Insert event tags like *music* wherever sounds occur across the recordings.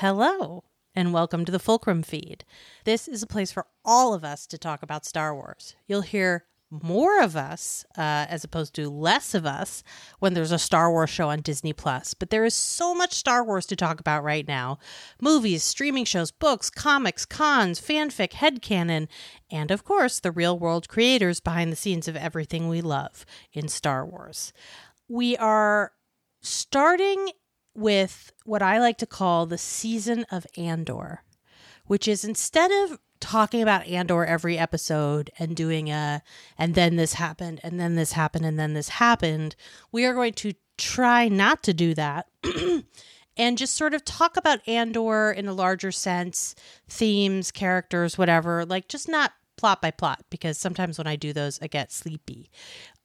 Hello, and welcome to the Fulcrum feed. This is a place for all of us to talk about Star Wars. You'll hear more of us uh, as opposed to less of us when there's a Star Wars show on Disney Plus. But there is so much Star Wars to talk about right now movies, streaming shows, books, comics, cons, fanfic, headcanon, and of course, the real world creators behind the scenes of everything we love in Star Wars. We are starting with what I like to call the season of Andor, which is instead of talking about Andor every episode and doing a and then this happened and then this happened and then this happened, we are going to try not to do that. *clears throat* and just sort of talk about Andor in a larger sense, themes, characters, whatever, like just not plot by plot because sometimes when I do those I get sleepy.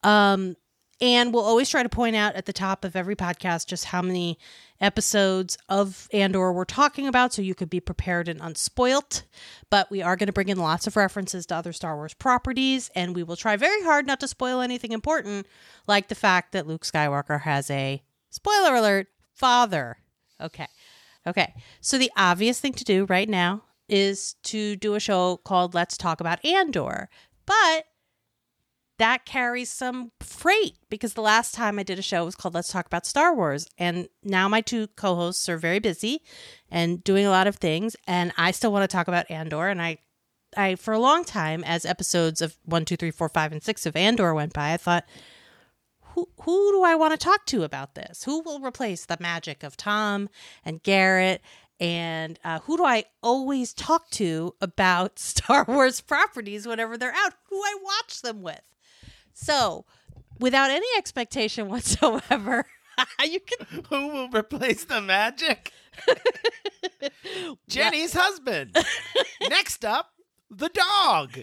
Um and we'll always try to point out at the top of every podcast just how many episodes of Andor we're talking about so you could be prepared and unspoilt. But we are going to bring in lots of references to other Star Wars properties, and we will try very hard not to spoil anything important, like the fact that Luke Skywalker has a spoiler alert father. Okay. Okay. So the obvious thing to do right now is to do a show called Let's Talk About Andor. But that carries some freight because the last time I did a show was called Let's Talk About Star Wars. And now my two co hosts are very busy and doing a lot of things. And I still want to talk about Andor. And I, I, for a long time, as episodes of one, two, three, four, five, and six of Andor went by, I thought, who, who do I want to talk to about this? Who will replace the magic of Tom and Garrett and uh, who do I always talk to about *laughs* Star Wars properties whenever they're out? Who I watch them with? So, without any expectation *laughs* whatsoever, *laughs* you can. *laughs* Who will replace the magic? Jennie's husband. Next up, the dog.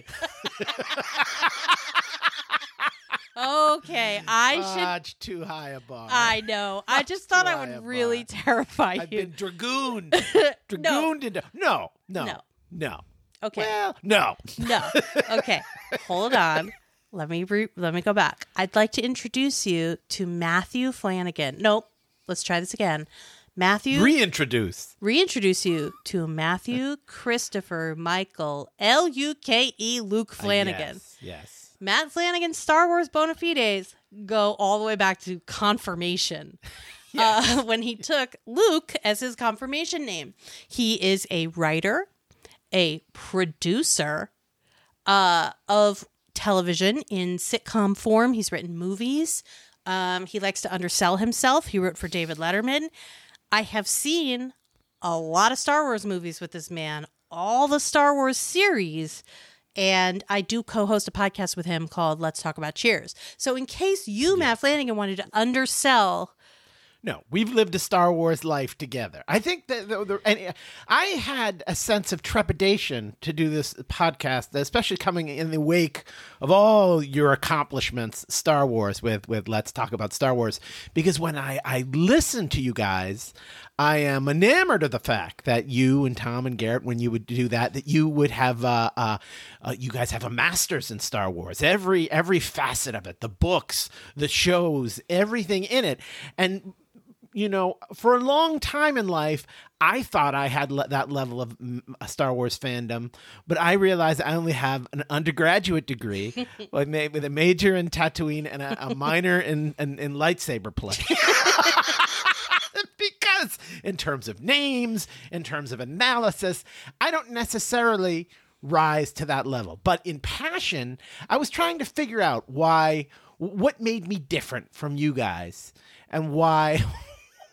Okay, I ah, should. Much too high a bar. I know. I just thought I too high a would really terrify I've you. been dragooned. dragooned into. No, no, No. no. Okay. Well, no. No. Okay. Hold on. Let me re- let me go back. I'd like to introduce you to Matthew Flanagan. Nope. Let's try this again. Matthew Reintroduce. reintroduce you to Matthew *laughs* Christopher Michael L U K E Luke Flanagan. Uh, yes. yes. Matt Flanagan's Star Wars bona fides go all the way back to confirmation. *laughs* Uh, *laughs* when he took Luke as his confirmation name, he is a writer, a producer uh, of television in sitcom form. He's written movies. Um, he likes to undersell himself. He wrote for David Letterman. I have seen a lot of Star Wars movies with this man, all the Star Wars series. And I do co host a podcast with him called Let's Talk About Cheers. So, in case you, Matt Flanagan, wanted to undersell No, we've lived a Star Wars life together. I think that the, the, and I had a sense of trepidation to do this podcast, especially coming in the wake of all your accomplishments, Star Wars with with Let's Talk About Star Wars, because when I I listen to you guys, I am enamored of the fact that you and Tom and Garrett, when you would do that, that you would have uh, uh, uh, you guys have a masters in Star Wars, every every facet of it, the books, the shows, everything in it, and you know, for a long time in life, I thought I had le- that level of mm, Star Wars fandom, but I realized I only have an undergraduate degree *laughs* with with a major in Tatooine and a, a minor in, in, in lightsaber play. *laughs* because, in terms of names, in terms of analysis, I don't necessarily rise to that level. But in passion, I was trying to figure out why, what made me different from you guys, and why. *laughs*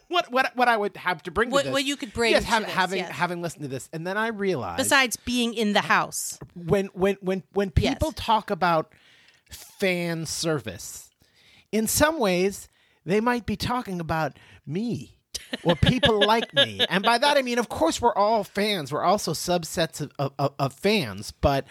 What, what what I would have to bring What- to this? what you could bring yes, to have, this, having yes. having listened to this, and then I realized besides being in the house. when when when when Yes. people talk about fan service, in some ways they might be talking about me or people *laughs* like me, and by that I mean, of course, we're all fans. We're also subsets of, of, of fans, but.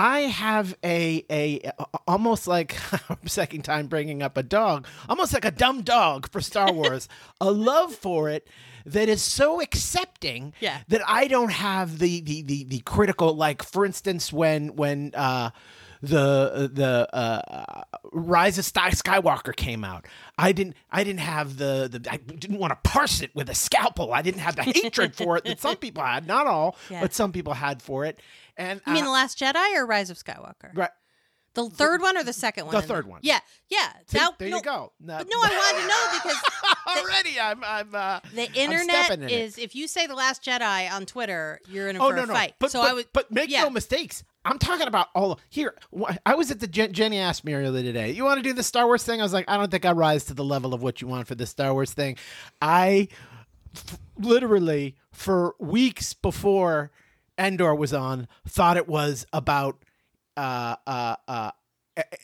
I have a, a almost like *laughs* second time bringing up a dog, almost like a dumb dog for Star *laughs* Wars, a love for it that is so accepting Yeah. that I don't have the the the, the critical like for instance when when uh the the uh, Rise of Skywalker came out. I didn't I didn't have the, the I didn't want to parse it with a scalpel. I didn't have the hatred for it that some *laughs* people had. Not all, Yeah. but some people had for it. And You mean uh, The Last Jedi or Rise of Skywalker? right, The third one or the second one? The third one. Yeah, yeah. See, That- there no, you go. No, But no, I wanted to know because *laughs* already I'm I'm uh, the I'm internet is. in it. is if you say The Last Jedi on Twitter, you're in a Oh no no! fight. But so but, I would, but make yeah. no mistakes. I'm talking about all here. I was at the Jen, Jennie asked me earlier today. You want to do the Star Wars thing? I was like, I don't think I rise to the level of what you want for the Star Wars thing. I f- literally for weeks before Endor was on, thought it was about uh uh uh.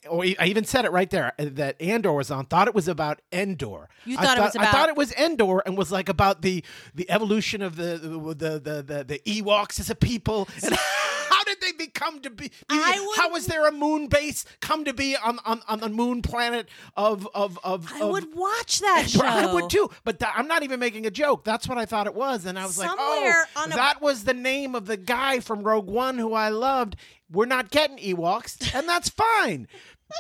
Or I even said it right there uh, that Andor was on. Thought it was about Endor. You I thought it was I thought it was Endor and was like about the the evolution of the the the the, the, the Ewoks as a people and *laughs* how did they become to be? I how was there a moon base come to be on on, on the moon planet of of of? I of would watch that *laughs* show. I would too, but th- I'm not even making a joke. That's what I thought it was, and I was like, "Oh, on a- that was the name of the guy from Rogue One who I loved." We're not getting Ewoks, and that's fine.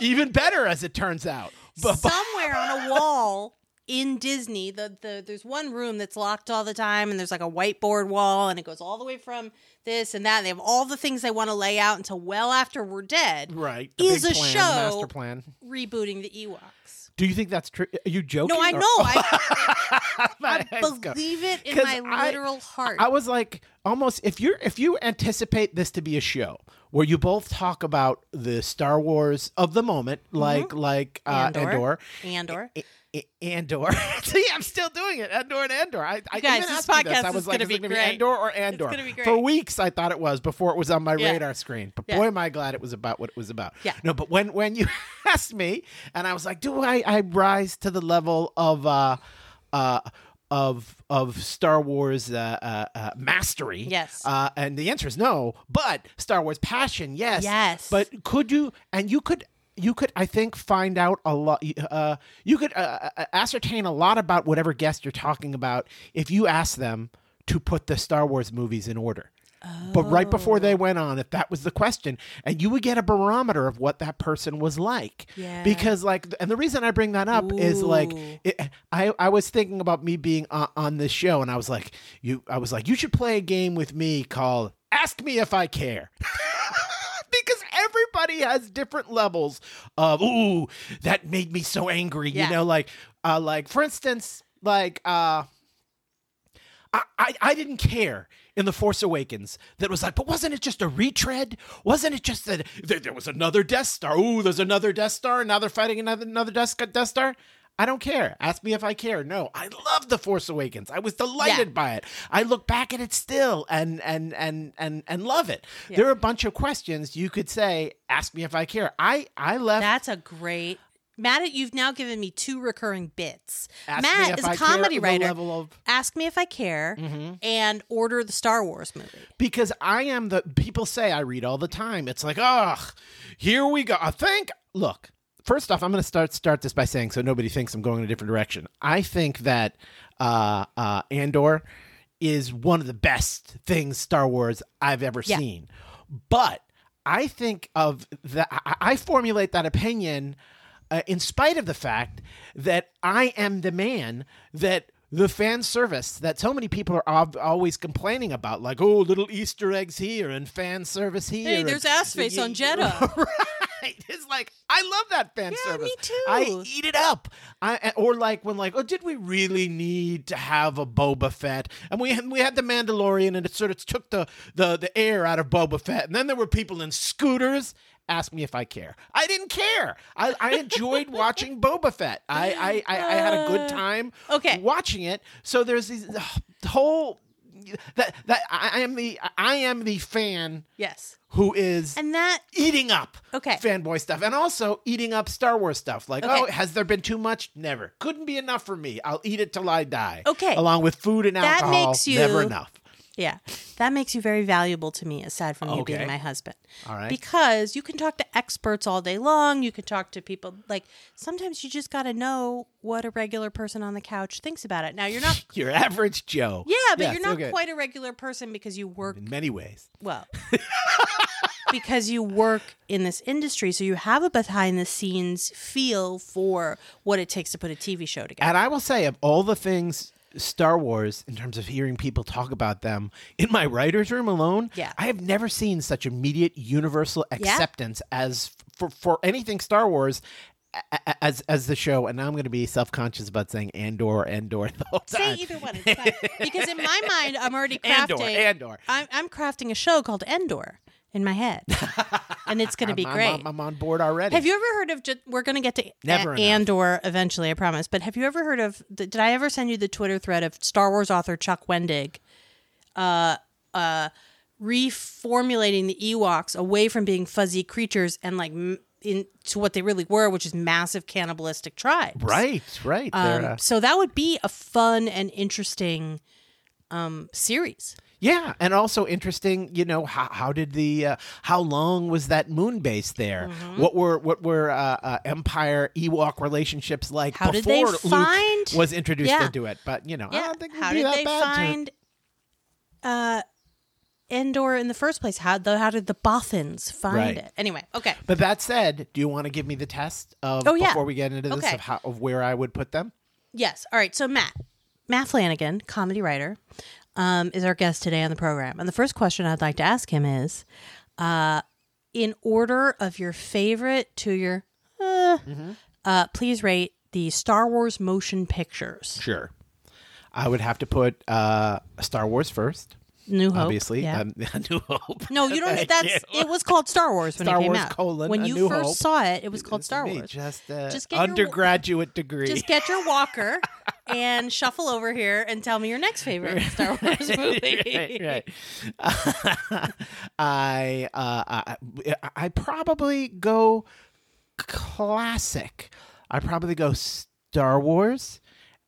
Even better, as it turns out. Somewhere on a wall in Disney, the, the there's one room that's locked all the time, and there's like a whiteboard wall, and it goes all the way from this and that. And they have all the things they want to lay out until well after we're dead. right, the Is a plan, show master plan. rebooting the Ewoks. Do you think that's true? Are you joking? No, I or- know. *laughs* I, *laughs* I believe it in my I- literal heart. I was like almost if you're if you anticipate this to be a show where you both talk about the Star Wars of the moment, like like uh, Mm-hmm. Andor. Andor, Andor. A- Andor. *laughs* See, I'm still doing it. Andor and Andor. I, I guys, this podcast I is like, gonna be gonna great. Andor or Andor? be. For weeks, I thought it was before it was on my Yeah. radar screen. But Yeah. boy, am I glad it was about what it was about. Yeah. No, but when when you *laughs* asked me, and I was like, do I I rise to the level of uh uh of of Star Wars uh, uh, uh, mastery? Yes. Uh, and the answer is no. But Star Wars passion, yes. Yes. But could you? And you could. You could, I think, find out a lot. Uh, you could uh, uh, ascertain a lot about whatever guest you're talking about if you ask them to put the Star Wars movies in order. But right before Oh. they went on, if that was the question, and you would get a barometer of what that person was like. Yeah. Because, like, and the reason I bring that up is like, it, I I was thinking about me being on, on this show, and I was like, you, I was like, you should play a game with me called "Ask Me If I Care." *laughs* everybody has different levels of ooh that made me so angry Yeah. you know like uh like for instance like uh I, I, I didn't care in The Force Awakens that was like, but wasn't it just a retread? Wasn't it just that there, there was another Death Star? Ooh, there's another Death Star, and now they're fighting another another Death, Death Star? I don't care. Ask me if I care. No, I love The Force Awakens. I was delighted Yeah. by it. I look back at it still and and and and and love it. There are a bunch of questions you could say, ask me if I care. I I left That's a great. Matt, you've now given me two recurring bits. Ask Matt is a I comedy writer. level of- Ask me if I care, mm-hmm. and order the Star Wars movie. because I am the people say I read all the time. It's like, ugh, here we go. I think. Look, first off, I'm going to start start this by saying so nobody thinks I'm going in a different direction. I think that uh, uh, Andor is one of the best things Star Wars I've ever Yeah. seen, but I think of that. I, I formulate that opinion. Uh, in spite of the fact that I am the man that the fan service that so many people are ob- always complaining about, like, oh, little Easter eggs here and fan service here. Hey, and- there's ass face on *laughs* Jedha. Right. *laughs* It's like I love that fan Yeah, service. me too. I eat it up. I or like when like, oh, did we really need to have a Boba Fett? And we had, we had the Mandalorian, and it sort of took the the the air out of Boba Fett. And then there were people in scooters. Ask me if I care. I didn't care. I, I enjoyed *laughs* watching Boba Fett. I, I, I, I had a good time Uh, Okay. watching it. So there's these whole that that I am the I am the fan Yes, who is and that eating up Okay. fanboy stuff and also eating up Star Wars stuff. Like, Okay. oh, has there been too much? Never. Couldn't be enough for me. I'll eat it till I die. Okay. Along with food and That alcohol. makes you- never enough. Yeah. That makes you very valuable to me, aside from you Okay. being my husband. All right. Because you can talk to experts all day long. You can talk to people. Like, sometimes you just got to know what a regular person on the couch thinks about it. Now, you're not. *laughs* Your average Joe. Yeah, but Yes, you're not okay. quite a regular person because you work In many ways. well. *laughs* because you work in this industry, so you have a behind the scenes feel for what it takes to put a TV show together. And I will say, of all the things Star Wars, in terms of hearing people talk about them in my writer's room alone, Yeah. I have never seen such immediate universal acceptance as for, for anything Star Wars. As as the show, and now I'm going to be self conscious about saying Andor, Andor the whole time. Say either one. It's *laughs* fine. because in my mind, I'm already crafting. Andor, Andor. I'm, I'm crafting a show called Endor in my head, *laughs* and it's going to be I'm, great. I'm, I'm on board already. have you ever heard of? Ju- we're going to get to Never A-. Andor eventually, I promise. But have you ever heard of? The, did I ever send you the Twitter thread of Star Wars author Chuck Wendig, uh, uh, reformulating the Ewoks away from being fuzzy creatures and like m- into what they really were, which is massive cannibalistic tribes. Right, right. Um, uh, so that would be a fun and interesting um, series. Yeah, and also interesting. You know, how, how did the uh, how long was that moon base there? Mm-hmm. What were what were uh, uh, Empire Ewok relationships like How before they Luke was introduced Yeah. into it? But you know, I Yeah. don't think How did they bad to- find uh, Endor in the first place? How the how did the Bothans find Right. it? Anyway, okay. But that said, do you want to give me the test of Oh, yeah. before we get into this Okay. of how of where I would put them? Yes. All right. So Matt, Matt Flanagan, comedy writer, um, is our guest today on the program. And the first question I'd like to ask him is, uh, in order of your favorite to your, uh, Mm-hmm. uh, please rate the Star Wars motion pictures. Sure. I would have to put uh, Star Wars first, New Hope, obviously. Yeah. Um, *laughs* New Hope. no, you don't. *laughs* Thank That's you. it. Was called Star Wars when Star it came Wars out. colon, when A you first Hope. saw it, it was called Star Wars. Just, uh, Just get your- undergraduate degree. Just get your walker *laughs* and shuffle over here and tell me your next favorite Star Wars movie. right, right. I, uh, I I probably go classic. I probably go Star Wars,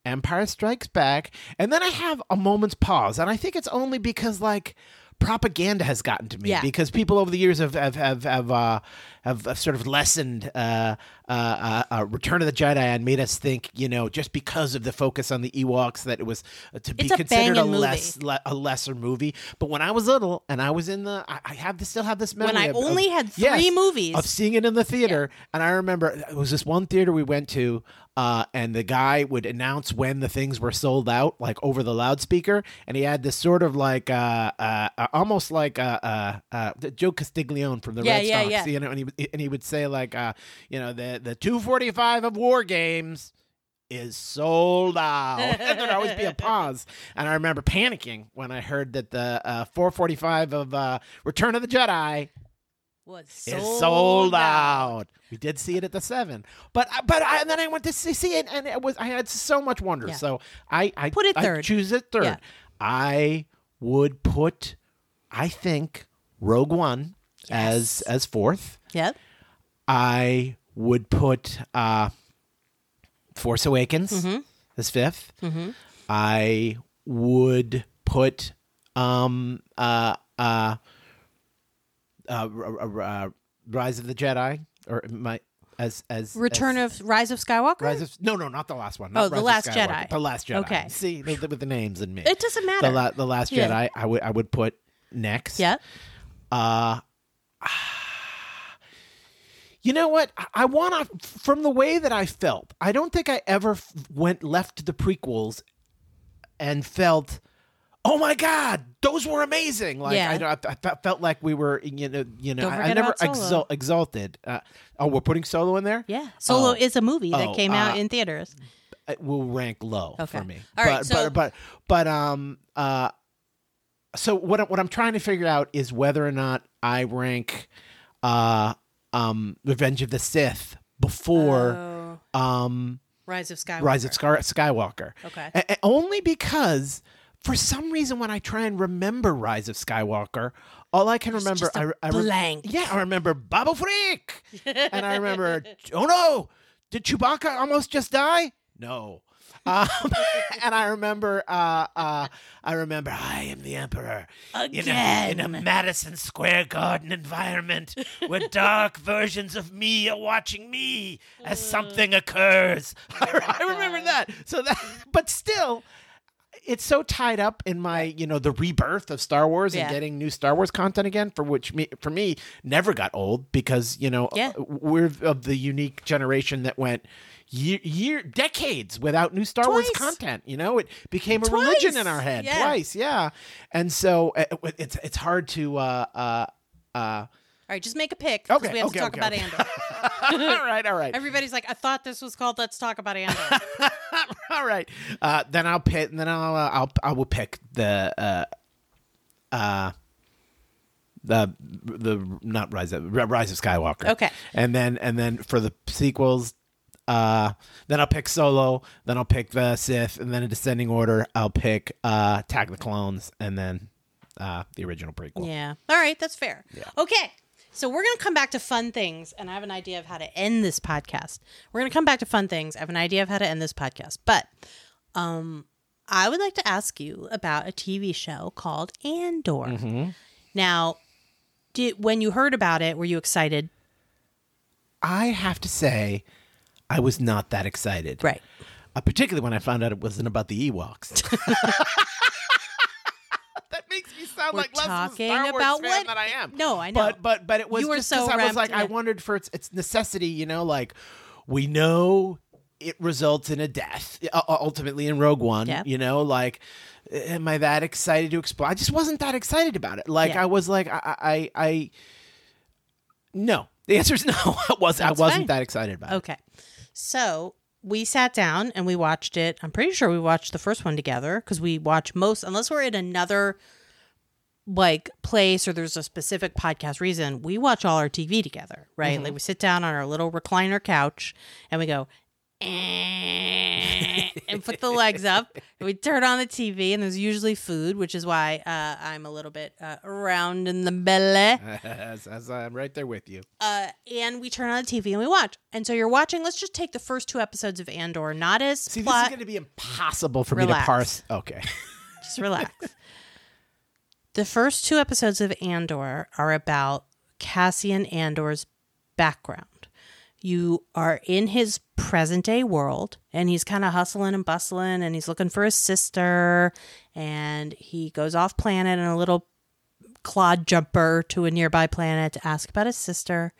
Empire Strikes Back, and then I have a moment's pause, and I think it's only because like propaganda has gotten to me Yeah. because people over the years have have have have, uh, have, have sort of lessened uh, uh, uh, uh, Return of the Jedi and made us think you know just because of the focus on the Ewoks that it was uh, to be It's considered a less le- a lesser movie. But when I was little and I was in the, I, I have still have this memory. When I of- only of- had three yes, movies. of seeing it in the theater, and I remember it was this one theater we went to, uh, and the guy would announce when the things were sold out, like over the loudspeaker, and he had this sort of like, uh, uh, uh, almost like uh, uh, uh, Joe Castiglione from the Yeah, Red yeah, Sox, yeah. you know, and he would- *laughs* and he would say like, uh, you know, the the two forty five of War Games is sold out. *laughs* and there'd always be a pause. And I remember panicking when I heard that the uh, 445 of uh, Return of the Jedi Was is sold out. We did see it at the seven, but but I, and then I went to see, see it, and it was I had so much wonder. Yeah. So I I Put it I third. choose it third. Yeah. I would put, I think Rogue One Yes. as as fourth. Yep. I would put uh, Force Awakens Mm-hmm. as 5th I would put um uh uh uh, uh Rise of the Jedi or my as as Return as, of Rise of Skywalker. Rise of no no not the last one. not The Rise Last Jedi. the last Jedi Okay. see with the, with the names in me it doesn't matter. the la- the last Yeah. Jedi I would I would put next Yeah. uh, you know what? I, I want to, from the way that I felt, I don't think I ever f- went left to the prequels and felt, oh my God, those were amazing. Like, Yeah. I, don't- I, felt like we were, you know, you know, I, I never exul- exalted. Uh, oh, we're putting Solo in there? Yeah. Solo Oh. is a movie that Oh, came out uh, in theaters. it will rank low Okay. for me. All but, right, so- but but but um uh so what what I'm trying to figure out is whether or not I rank uh um Revenge of the Sith before Oh, um Rise of Skywalker. Rise of Scar- Skywalker. Okay. A- a- only because for some reason when I try and remember Rise of Skywalker, all I can remember just a I, I re- blank. yeah, I remember Babu Frik. *laughs* and I remember oh no, did Chewbacca almost just die? No. Um, *laughs* and I remember, uh, uh, I remember, I am the emperor in a, in a Madison Square Garden environment where *laughs* dark versions of me are watching me as something occurs. *laughs* I, remember that. So that, but still. It's so tied up in my, you know, the rebirth of Star Wars Yeah. and getting new Star Wars content again, for which me, for me, never got old because you know Yeah. we're of the unique generation that went year, year decades without new Star Wars content. You know, it became a religion in our head Yeah. twice. Yeah, and so uh, it's it's hard to. Uh, uh, uh, All right, just make a pick because Okay, we have okay, to talk okay, about. Andor. *laughs* all right, all right, Everybody's like, I thought this was called "Let's Talk About Andor." *laughs* all right. Uh, then I'll pick. Then I'll uh, I'll I will pick the. Uh, uh, the the not rise of rise of Skywalker. Okay. and then and then for the sequels, uh, then I'll pick Solo. Then I'll pick the Sith, and then in descending order, I'll pick uh, Attack the Clones, and then uh, the original prequel. yeah. All right, that's fair. Yeah. Okay. So we're going to come back to fun things, and I have an idea of how to end this podcast. We're going to come back to fun things. I have an idea of how to end this podcast, but um, I would like to ask you about a TV show called Andor. Now, did when you heard about it, were you excited? I have to say, I was not that excited. Right. Uh, particularly when I found out it wasn't about the Ewoks. *laughs* that makes me sound We're like less of a talking Star Wars about fan what- than I am. No, I know. But but but it was You were just so 'cause I was like I wondered for its its necessity. You know, like we know it results in a death ultimately in Rogue One. Yeah. You know, like am I that excited to explore? I just wasn't that excited about it. Like Yeah. I was like I I. I no, the answer is *laughs* no. I was I That's wasn't fine. that excited about it. Okay. So we sat down and we watched it. I'm pretty sure we watched the first one together because we watch most, unless we're in another like place or there's a specific podcast reason, we watch all our TV together, right? Mm-hmm. Like we sit down on our little recliner couch and we go, and put the legs up. And we turn on the TV, and there's usually food, which is why uh, I'm a little bit uh, round in the belly *laughs* as, as I'm right there with you. uh, and we turn on the TV and we watch. And so you're watching. Let's just take the first two episodes of Andor, not as See, this is going to be impossible for me to parse. Okay. *laughs* just relax. the first two episodes of Andor are about Cassian Andor's background. You are in his present day world, and he's kind of hustling and bustling, and he's looking for his sister, and he goes off planet in a little clod jumper to a nearby planet to ask about his sister.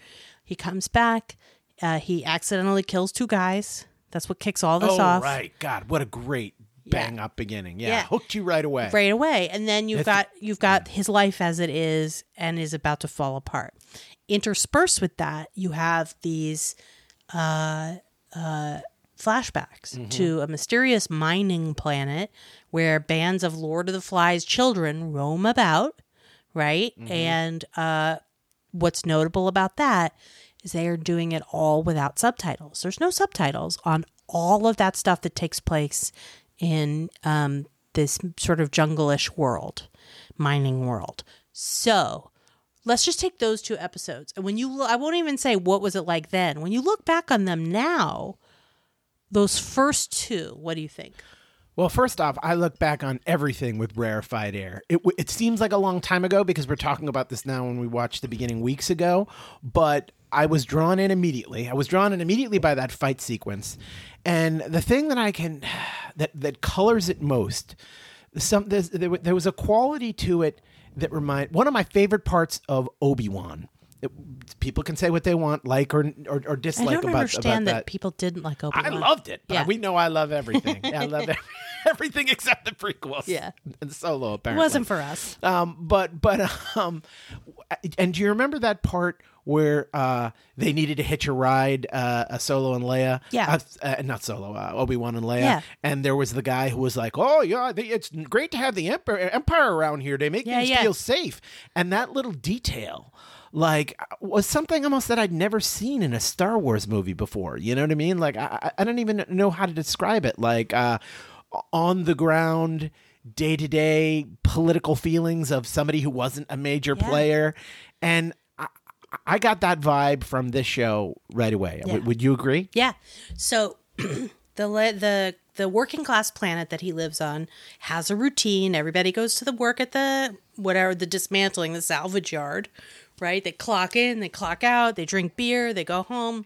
He comes back. Uh, he accidentally kills two guys. That's what kicks all this oh, off right. God, what a great bang up beginning. Yeah. Yeah. Hooked you right away. right away. And then you've That's- got you've got his life as it is and is about to fall apart. Interspersed with that, you have these uh, uh, flashbacks Mm-hmm. to a mysterious mining planet where bands of Lord of the Flies children roam about, right? Mm-hmm. And uh, what's notable about that is they are doing it all without subtitles. There's no subtitles on all of that stuff that takes place in um, this sort of jungle-ish world, mining world. So let's just take those two episodes, and when you, lo- I won't even say what was it like then. When you look back on them now, those first two, what do you think? Well, first off, I look back on everything with rarefied air. It, it seems like a long time ago because we're talking about this now when we watched the beginning weeks ago, but I was drawn in immediately. I was drawn in immediately by that fight sequence. And the thing that I can, *sighs* that, that colors it most, some, there, there was a quality to it that remind, one of my favorite parts of Obi-Wan. People can say what they want, like or, or, or I dislike don't about, understand about that. people didn't like Obi Wan. I loved it. Yeah. We know I love everything. *laughs* I love *laughs* everything except the prequels. Yeah. and Solo It apparently wasn't for us. Um, but but *laughs* um, and do you remember that part where uh they needed to hitch a ride, uh, a Solo and Leia? Yeah. uh, uh, not Solo, uh, Obi Wan and Leia. Yeah. And there was the guy who was like, "Oh yeah, they, it's great to have the Emperor Empire around here. They make Yeah, things yeah. feel safe." And that little detail. Like was something almost that I'd never seen in a Star Wars movie before. You know what I mean? Like I, I I don't even know how to describe it. Like uh, on the ground, day to day political feelings of somebody who wasn't a major Yeah. player, and I, got that vibe from this show right away. Yeah. Would you agree? Yeah. So *clears throat* the the the working class planet that he lives on has a routine. Everybody goes to the work at the whatever the dismantling the salvage yard, right? They clock in, they clock out, they drink beer, they go home.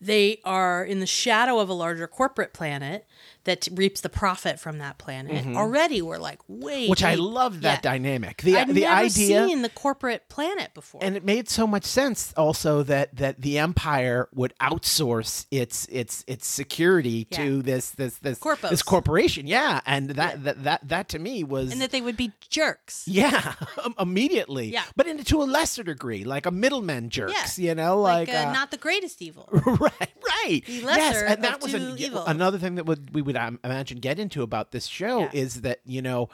They are in the shadow of a larger corporate planet that reaps the profit from that planet. Already, we're like, wait, Mm-hmm. Which I love that yeah. dynamic. The I've the never idea seen the corporate planet before. and it made so much sense also that that the empire would outsource its its its security to this this this Corpos. this corporation yeah and that that that, that to me was and that they would be jerks. yeah *laughs* immediately Yeah. but in, to a lesser degree like a middleman jerks Yeah. you know Like, like, uh, uh, not the greatest evil. *laughs* right right The yes lesser and that was an- evils. another thing that would we would um, imagine get into about this show Yeah. is that you know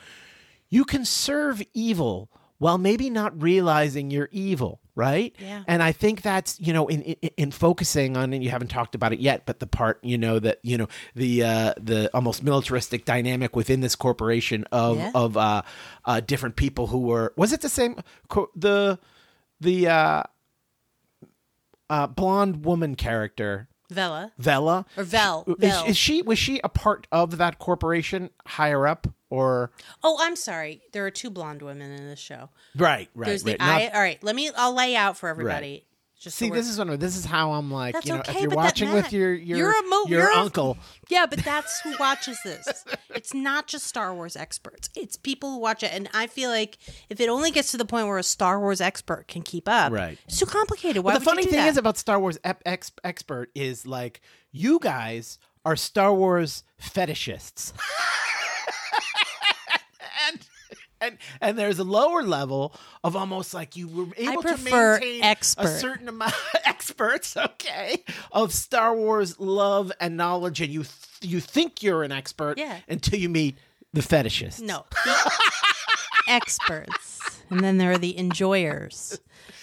you can serve evil while maybe not realizing you're evil right Yeah. and i think that's you know in, in in focusing on and you haven't talked about it yet but the part you know that you know the uh the almost militaristic dynamic within this corporation of Yeah. of uh uh different people who were was it the same the the uh uh blonde woman character Vela Vela or Vel. is, Vel. is she was she a part of that corporation higher up or oh, I'm sorry. There are two blonde women in this show. right right There's right the Not- I. All right, let me. I'll lay out for everybody. Just see this is one of this is how I'm like That's you know okay, if you're watching with your your you're a mo- your you're a- uncle Yeah, but *laughs* that's who watches this. It's not just Star Wars experts. It's people who watch it, and I feel like if it only gets to the point where a Star Wars expert can keep up, Right. It's too complicated. Why but the funny thing that? is about Star Wars ep- ex- expert is like you guys are Star Wars fetishists *laughs* and and there's a lower level of almost like you were able to maintain expert. a certain amount of *laughs* experts, okay, of Star Wars love and knowledge, and you th- you think you're an expert Yeah. until you meet the fetishists. no *laughs* experts, and then there are the enjoyers.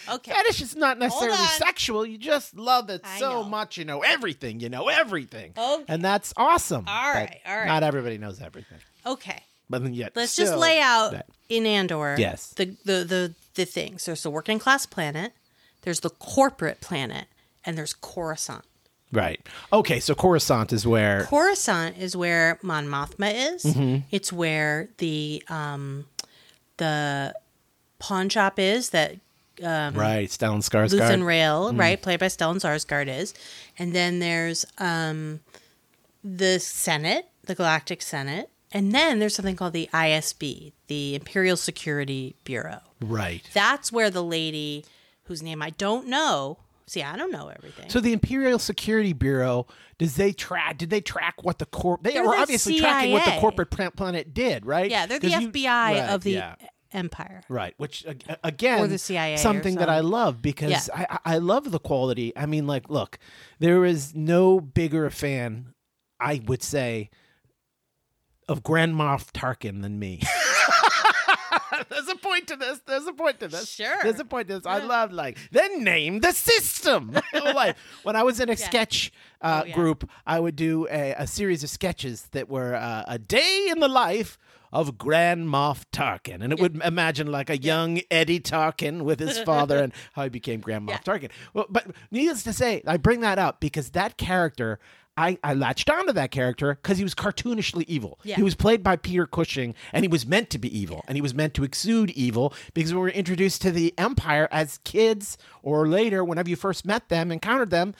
Okay, Fetish is not necessarily sexual. You just love it I so know. much. You know everything. You know everything. Okay. And that's awesome. All right, all right. Not everybody knows everything. okay. But then yet, Let's just lay out that- in Andor. Yes. The, the the the things. There's the working class planet. There's the corporate planet, and there's Coruscant. Right. Okay. So Coruscant is where. Coruscant is where Mon Mothma is. Mm-hmm. It's where the um the pawn shop is that right. Stellan Skarsgård. Luthen Rael, Mm-hmm. right, played by Stellan Skarsgård is. And then there's um the Senate, the Galactic Senate. And then there's something called the ISB, the Imperial Security Bureau. right. That's where the lady whose name I don't know. See, I don't know everything. So the Imperial Security Bureau does they track? Did they track what the corp? They They're were the obviously tracking what the corporate pla- planet did, right? yeah, they're the 'Cause you- FBI right, of the yeah. Empire. Right, which again, Or the CIA or something that I love because Yeah. I I love the quality. I mean, like, look, there is no bigger fan, I would say, of Grand Moff Tarkin than me. *laughs* There's a point to this. There's a point to this. Sure. There's a point to this. I love like then name the system. *laughs* *laughs* like when I was in a sketch uh, Oh, yeah. group, I would do a, a series of sketches that were uh, a day in the life of Grand Moff Tarkin, and it would imagine like a young Eddie Tarkin with his father and how he became Grand Moff Yeah. Tarkin. Well, but needless to say, I bring that up because that character. I, I latched onto that character because he was cartoonishly evil. Yeah. He was played by Peter Cushing, and he was meant to be evil, and he was meant to exude evil because we were introduced to the Empire as kids or later, whenever you first met them, encountered them,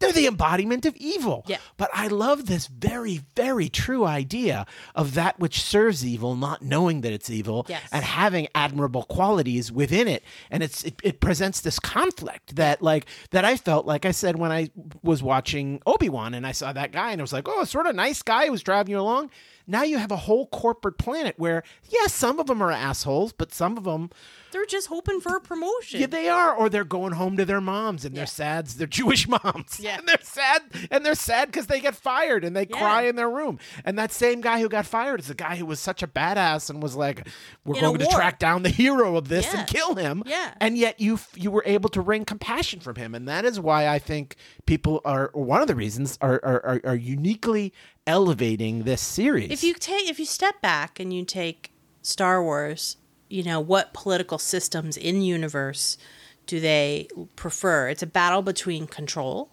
they're the embodiment of evil. Yeah. But I love this very, very true idea of that which serves evil, not knowing that it's evil, Yes. and having admirable qualities within it. And it's it, it presents this conflict that like that I felt like I said when I was watching Obi Wan and I saw that guy and I was like, oh, sort of nice guy who was driving you along. Now you have a whole corporate planet where, yes, some of them are assholes, but some of them, They're just hoping for a promotion. yeah, they are, or they're going home to their moms and they're sad. They're Jewish *laughs* moms, Yeah. and they're sad, and they're sad because they get fired and they cry in their room. And that same guy who got fired is the guy who was such a badass and was like, "We're In going to track down the hero of this Yeah. and kill him." Yeah. and yet you you were able to wring compassion from him, and that is why I think people are one of the reasons are are, are, are uniquely elevating this series. if you take if you step back and you take Star Wars, you know, what political systems in universe do they prefer? It's a battle between control,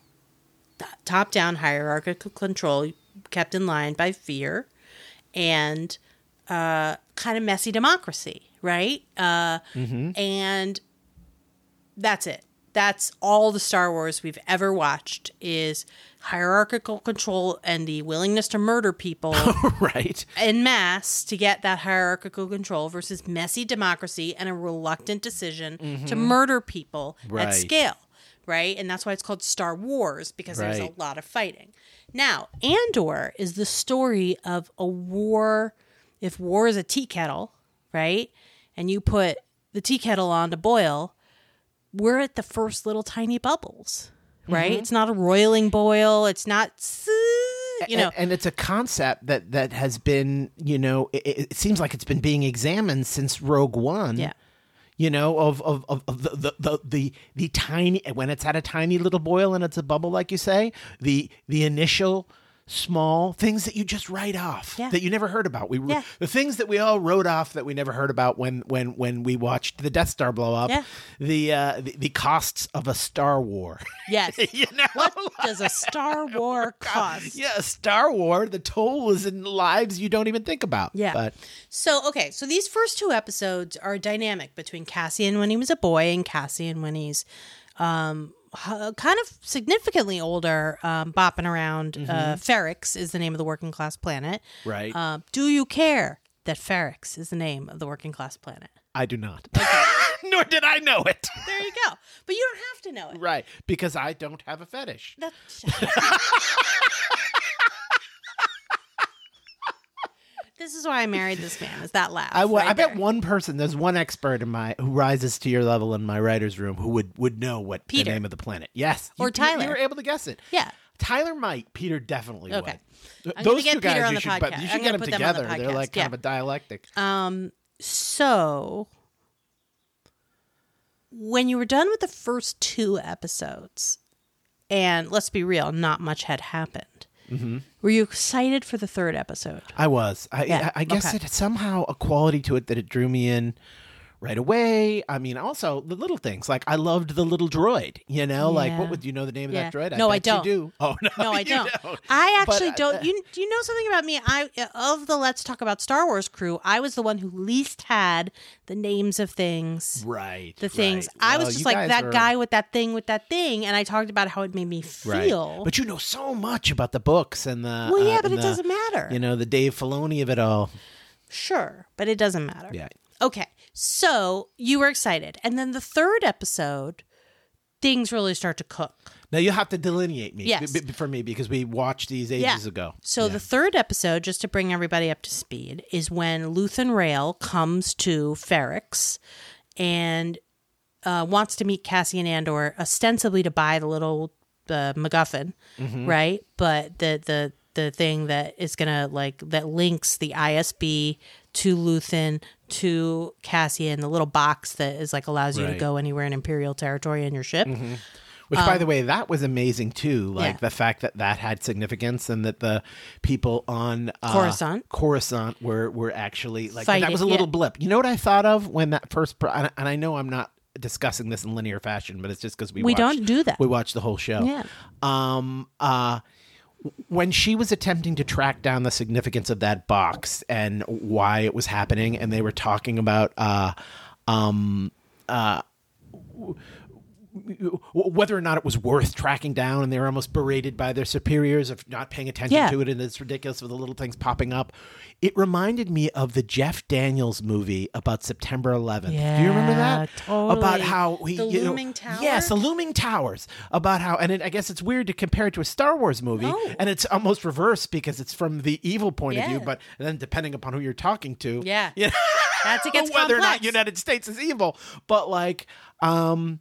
top down hierarchical control, kept in line by fear and uh, kind of messy democracy, right? Uh, mm-hmm. And that's it. That's all the Star Wars we've ever watched is hierarchical control and the willingness to murder people *laughs* right. en mass to get that hierarchical control versus messy democracy and a reluctant decision to murder people Mm-hmm. Right. at scale, right? And that's why it's called Star Wars because there's a lot of fighting. Now, Andor is the story of a war. If war is a tea kettle, right, and you put the tea kettle on to boil, we're at the first little tiny bubbles, right? Mm-hmm. It's not a roiling boil. It's not, you know, and, and it's a concept that that has been you know it, it seems like it's been being examined since rogue one yeah. you know of of, of, of the, the, the the the tiny when it's at a tiny little boil and it's a bubble like you say the the initial small things that you just write off Yeah. that you never heard about we Yeah. the things that we all wrote off that we never heard about when when when we watched the death star blow up Yeah. the uh the, the costs of a star war *laughs* Yes. you know What does a Star *laughs* War cost? yeah, Star War, the toll is in lives you don't even think about. Yeah. But So, okay, so these first two episodes are dynamic between Cassian when he was a boy and Cassian when he's um, h- kind of significantly older, um, bopping around. Uh, Ferrix is the name of the working class planet. right. Uh, do you care that Ferrix is the name of the working class planet? I do not. *laughs* Nor did I know it. There you go. But you don't have to know it. right. Because I don't have a fetish. That- *laughs* *laughs* this is why I married this man. Is that laugh? I, right I bet there. one person, there's one expert in my who rises to your level in my writer's room who would would know what Peter. the name of the planet. Yes. Or You- you- Tyler. You, were able to guess it. Yeah. Tyler might. Peter definitely Okay. would. I'm Those get two guys Peter on you the should, you should get them put them the together. They're like kind yeah. of a dialectic. Um, so when you were done with the first two episodes, and let's be real, not much had happened. Mm-hmm. Were you excited for the third episode? I was. I, Yeah, I, I guess okay. it had somehow a quality to it that it drew me in right away. I mean, also the little things like I loved the little droid. You know, like what would you know the name Yeah. of that droid? No, I don't. do. Oh no, No, I *laughs* you don't. I actually But, uh, don't. You do you know something about me? I of the Let's Talk About Star Wars crew, I was the one who least had the names of things. Right. The things right. I Well, was just like that are- guy with that thing with that thing, and I talked about how it made me Right. feel. But you know so much about the books and the. well, yeah, uh, but it the, doesn't matter. You know the Dave Filoni of it all. Sure, but it doesn't matter. Yeah. Okay, so you were excited, and then the third episode, things really start to cook. Now you have to delineate me Yes. for me because we watched these ages ago. So the third episode, just to bring everybody up to speed, is when Luthen Rael comes to Ferrix and uh, wants to meet Cassian Andor, ostensibly to buy the little uh, MacGuffin, Mm-hmm. right? But the the the thing that is gonna like that links the ISB to Luthen to Cassian, the little box that is like allows you to go anywhere in Imperial territory in your ship. Which, by the way, that was amazing too. Like Um, yeah. the fact that that had significance and that the people on uh, Coruscant. Coruscant were were actually like that was a little yeah. blip. You know what I thought of when that first? Pro- and and I know I'm not discussing this in linear fashion, but it's just because we We watched- don't do that. We watch the whole show. Yeah. Um. Uh. When she was attempting to track down the significance of that box and why it was happening, and they were talking about, uh, um, uh, whether or not it was worth tracking down and they were almost berated by their superiors of not paying attention Yeah. to it and it's ridiculous with the little things popping up it reminded me of the jeff daniels movie about september 11th do you remember that totally. about how he, The you know- looming tower? yes the looming towers about how and it, i guess it's weird to compare it to a star wars movie No. and it's almost reversed because it's from the evil point of view but then depending upon who you're talking to Yeah. you know, That's *laughs* it gets whether or not. United States is evil, but like, um,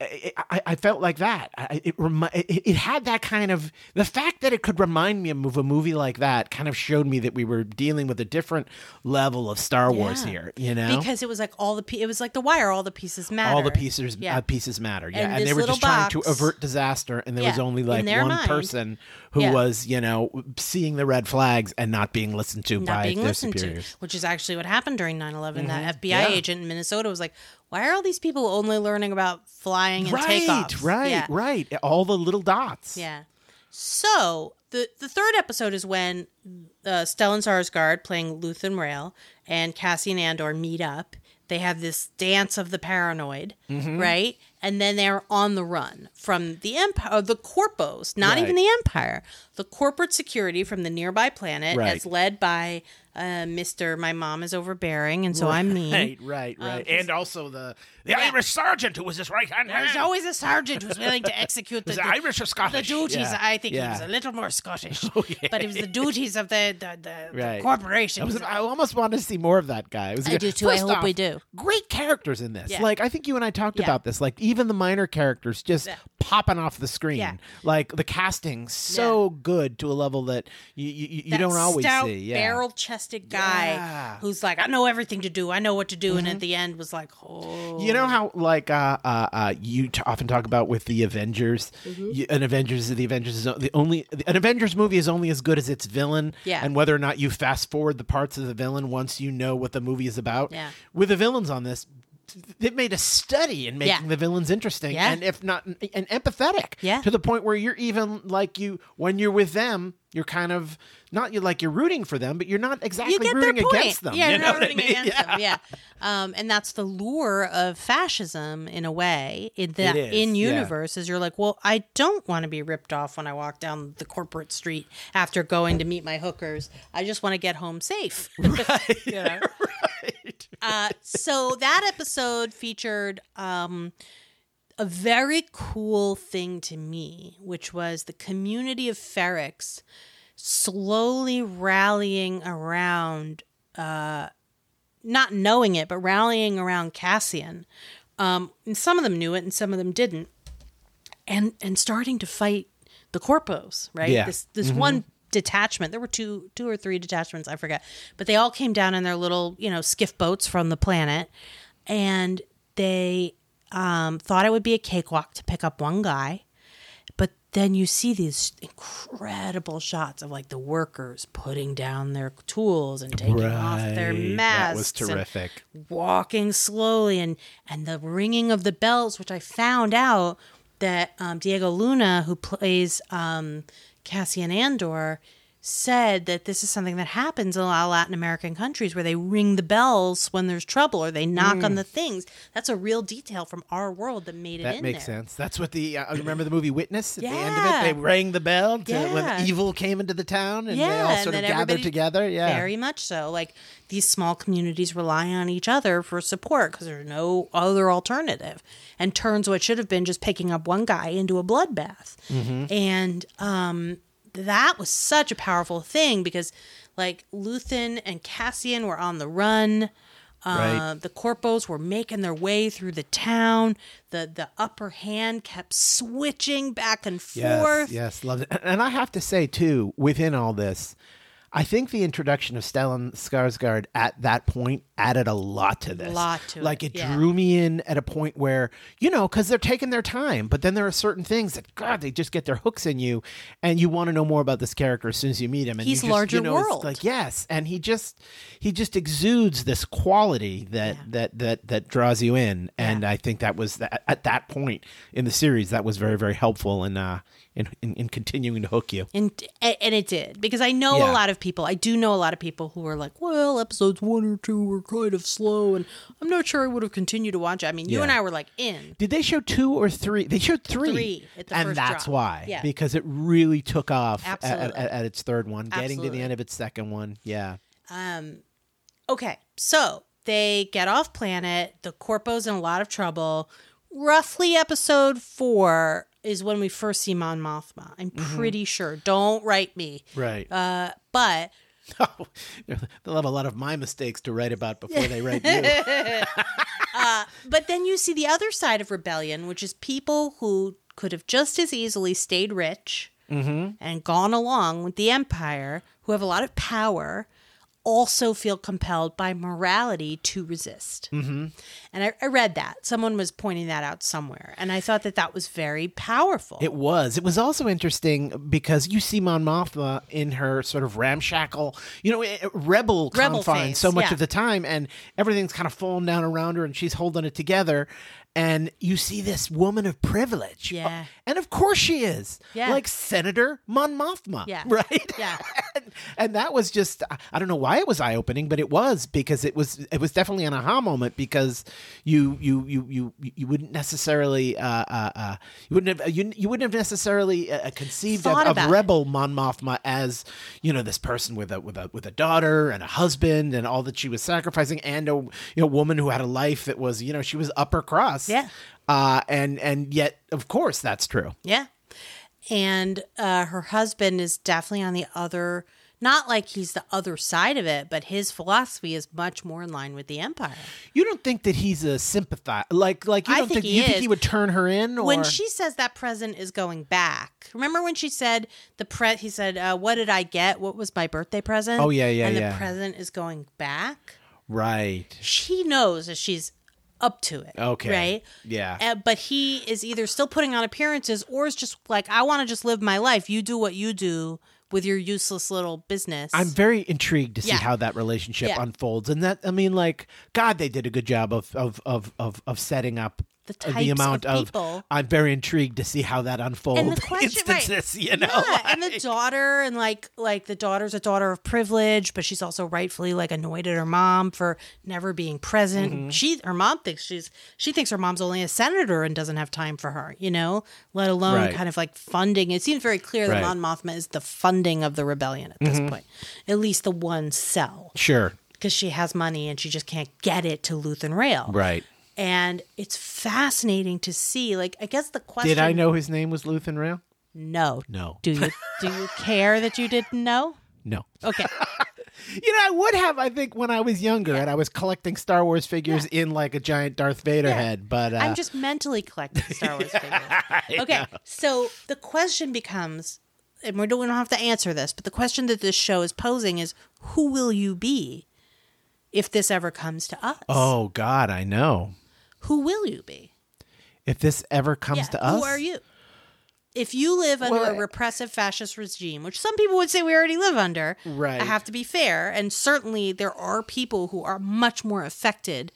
I, I, felt like that. I, it, remi- it it had that kind of the fact that it could remind me of a movie like that kind of showed me that we were dealing with a different level of Star Wars Yeah. here. You know, because it was like all the pe- it was like the wire all the pieces matter all the pieces yeah uh, pieces matter. Yeah, And and, they were just trying to avert disaster, and there was only like one mind. person who Yeah. was you know seeing the red flags and not being listened to not by being their listened superiors. Mm-hmm. to which is actually what happened during 9-11 that fbi Yeah. agent in minnesota was like why are all these people only learning about flying and Right, takeoffs right, yeah. right. All the little dots. yeah So the the third episode is when uh, Stellan Skarsgård playing Luthen Rael and Cassian Andor meet up. They have this dance of the paranoid, Mm-hmm. right? And then they're on the run from the empire, the Corpos, not Right. even the Empire, the corporate security from the nearby planet, Right. as led by uh, Mister. My mom is overbearing, and so I'm mean. Right, right, right. Um, and also the the Irish sergeant who was his right hand There's always a sergeant who's willing to execute *laughs* the, the- Irish or Scottish. the duties. Yeah. I think he was a little more Scottish, *laughs* Oh, yeah. but it was the duties of the the, the, the corporation. I, was, I almost want to see more of that guy. I do too. I hope off, we do. Great characters in this. Yeah. Like I think you and I talked Yeah. about this. Like even the minor characters just Yeah. popping off the screen. Yeah. Like the casting so good to a level that you you, you don't always stout, see. Yeah. Guy Yeah. who's like, I know everything to do. I know what to do, and at the end was like, oh, You know how like uh, uh, uh, you t- often talk about with the Avengers, Mm-hmm. you, an Avengers the Avengers is the only an Avengers movie is only as good as its villain, Yeah. and whether or not you fast forward the parts of the villain once you know what the movie is about. Yeah. With the villains on this, they've made a study in making Yeah. the villains interesting, Yeah. and if not, and empathetic, Yeah. to the point where you're even like you when you're with them, you're kind of not you like you're rooting for them, but you're not exactly you rooting against them. Yeah, you you're know not what I rooting mean? against them. *laughs* Yeah, um, and that's the lure of fascism in a way. In is, in yeah. universe, is you're like, well, I don't want to be ripped off when I walk down the corporate street after going to meet my hookers. I just want to get home safe. *laughs* Right. you know? *laughs* right. Uh, so that episode featured um, a very cool thing to me, which was the community of Ferrix slowly rallying around, uh, not knowing it, but rallying around Cassian. Um, and some of them knew it, and some of them didn't, and and starting to fight the corpos. Right, Yeah. this this one detachment. There were two two or three detachments, I forget, but they all came down in their little you know skiff boats from the planet, and they um, thought it would be a cakewalk to pick up one guy, then you see these incredible shots of like the workers putting down their tools and taking off their masks. That was and terrific. walking slowly and and the ringing of the bells, which I found out that um, Diego Luna, who plays um, Cassian Andor, said that this is something that happens in a lot of Latin American countries where they ring the bells when there's trouble or they knock on the things. That's a real detail from our world that made it Mm. That makes there. sense. That's what the uh, remember the movie Witness at the end of it. They rang the bell to, when evil came into the town, and they Yeah, all and sort of gathered together. Yeah, Very much so. Like these small communities rely on each other for support because there's no other alternative, and turns what should have been just picking up one guy into a bloodbath. Mm-hmm. And um, that was such a powerful thing because, like, Luthen and Cassian were on the run. Uh, Right. The corpos were making their way through the town. The the upper hand kept switching back and yes, forth. yes, loved it. And I have to say too, within all this, I think the introduction of Stellan Skarsgård at that point added a lot to this. Lot to like it, it yeah. drew me in at a point where you know because they're taking their time, but then there are certain things that God they just get their hooks in you, and you want to know more about this character as soon as you meet him. And He's you just, larger you know, world. like yes, and he just he just exudes this quality that Yeah. that that that draws you in, and I think that was that, at that point in the series that was very very helpful in uh in in, in continuing to hook you. And and it did because I know Yeah. a lot of people. I do know a lot of people who are like, "Well, episodes one or two were kind of slow, and I'm not sure I would have continued to watch it." I mean, you Yeah. and I were like in. Did they show two or three? They showed three, Three at the and that's drop. why. Yeah. because it really took off at, at, at its third one, getting to the end of its second one. Yeah, Um, okay, so they get off planet. The corpo's in a lot of trouble. Roughly episode four is when we first see Mon Mothma. I'm Mm-hmm. pretty sure. Don't write me. right. Uh, but *laughs* They'll have a lot of my mistakes to write about before they write you. *laughs* But then you see the other side of rebellion, which is people who could have just as easily stayed rich and gone along with the empire, who have a lot of power, also feel compelled by morality to resist. Mm-hmm. And I, I read that. Someone was pointing that out somewhere. And I thought that that was very powerful. It was. It was also interesting because you see Mon Mothma in her sort of ramshackle, you know, eh, rebel, Rebel confines phase, so much yeah. of the time, and everything's kind of falling down around her, and she's holding it together. And you see this woman of privilege, Yeah. And of course she is. Yeah. Like Senator Mon Mothma. Yeah. *laughs* Right? Yeah. and, *laughs* and that was just I- don't know why it was eye opening, but it was because it was it was definitely an aha moment because you you you you you wouldn't necessarily uh, uh, uh, you wouldn't have you, you wouldn't have necessarily uh, conceived of, Thought of it. rebel Mon Mothma as you know this person with a with a with a daughter and a husband and all that she was sacrificing and a you know woman who had a life that was you know she was upper crust Yeah. uh, and and yet of course that's true Yeah. And uh, her husband is definitely on the other, not like he's the other side of it, but his philosophy is much more in line with the empire. You don't think that he's a sympathizer? Like, like you I don't think think, he you think he would turn her in? Or When she says that present is going back, remember when she said the pre? He said, uh, "What did I get? What was my birthday present?" Oh, yeah, yeah, And yeah. the present is going back. right? She knows that she's up to it. Okay. right? Yeah. Uh, but he is either still putting on appearances or is just like, I want to just live my life. You do what you do with your useless little business. I'm very intrigued to see Yeah. how that relationship Yeah. unfolds, and that I mean, like, God, they did a good job of of of of, of setting up The types amount of of. people. I'm very intrigued to see how that unfolds. and the *laughs* question, right? instances, you know, yeah, and the daughter, and like, like the daughter's a daughter of privilege, but she's also rightfully like annoyed at her mom for never being present. Mm-hmm. She, her mom thinks she's, she thinks her mom's only a senator and doesn't have time for her, you know, let alone Right. kind of like funding. It seems very clear that Right. Mm-hmm. Mon Mothma is the funding of the rebellion at this point, at least the one cell, sure, because she has money and she just can't get it to Luthen Rael. right. And it's fascinating to see. Like, I guess the question. Did I know his name was Luthen Rael? No. No. Do you do you *laughs* care that you didn't know? No. Okay. *laughs* You know, I would have, I think, when I was younger and I was collecting Star Wars figures in like a giant Darth Vader head. But uh, I'm just mentally collecting *laughs* Star Wars figures. Okay. So the question becomes and we don't, we don't have to answer this, but the question that this show is posing is who will you be if this ever comes to us? oh God, I know. Who will you be? If this ever comes Yeah, to us, Who are you? If you live under Well, a repressive fascist regime, which some people would say we already live under, Right. I have to be fair, and certainly there are people who are much more affected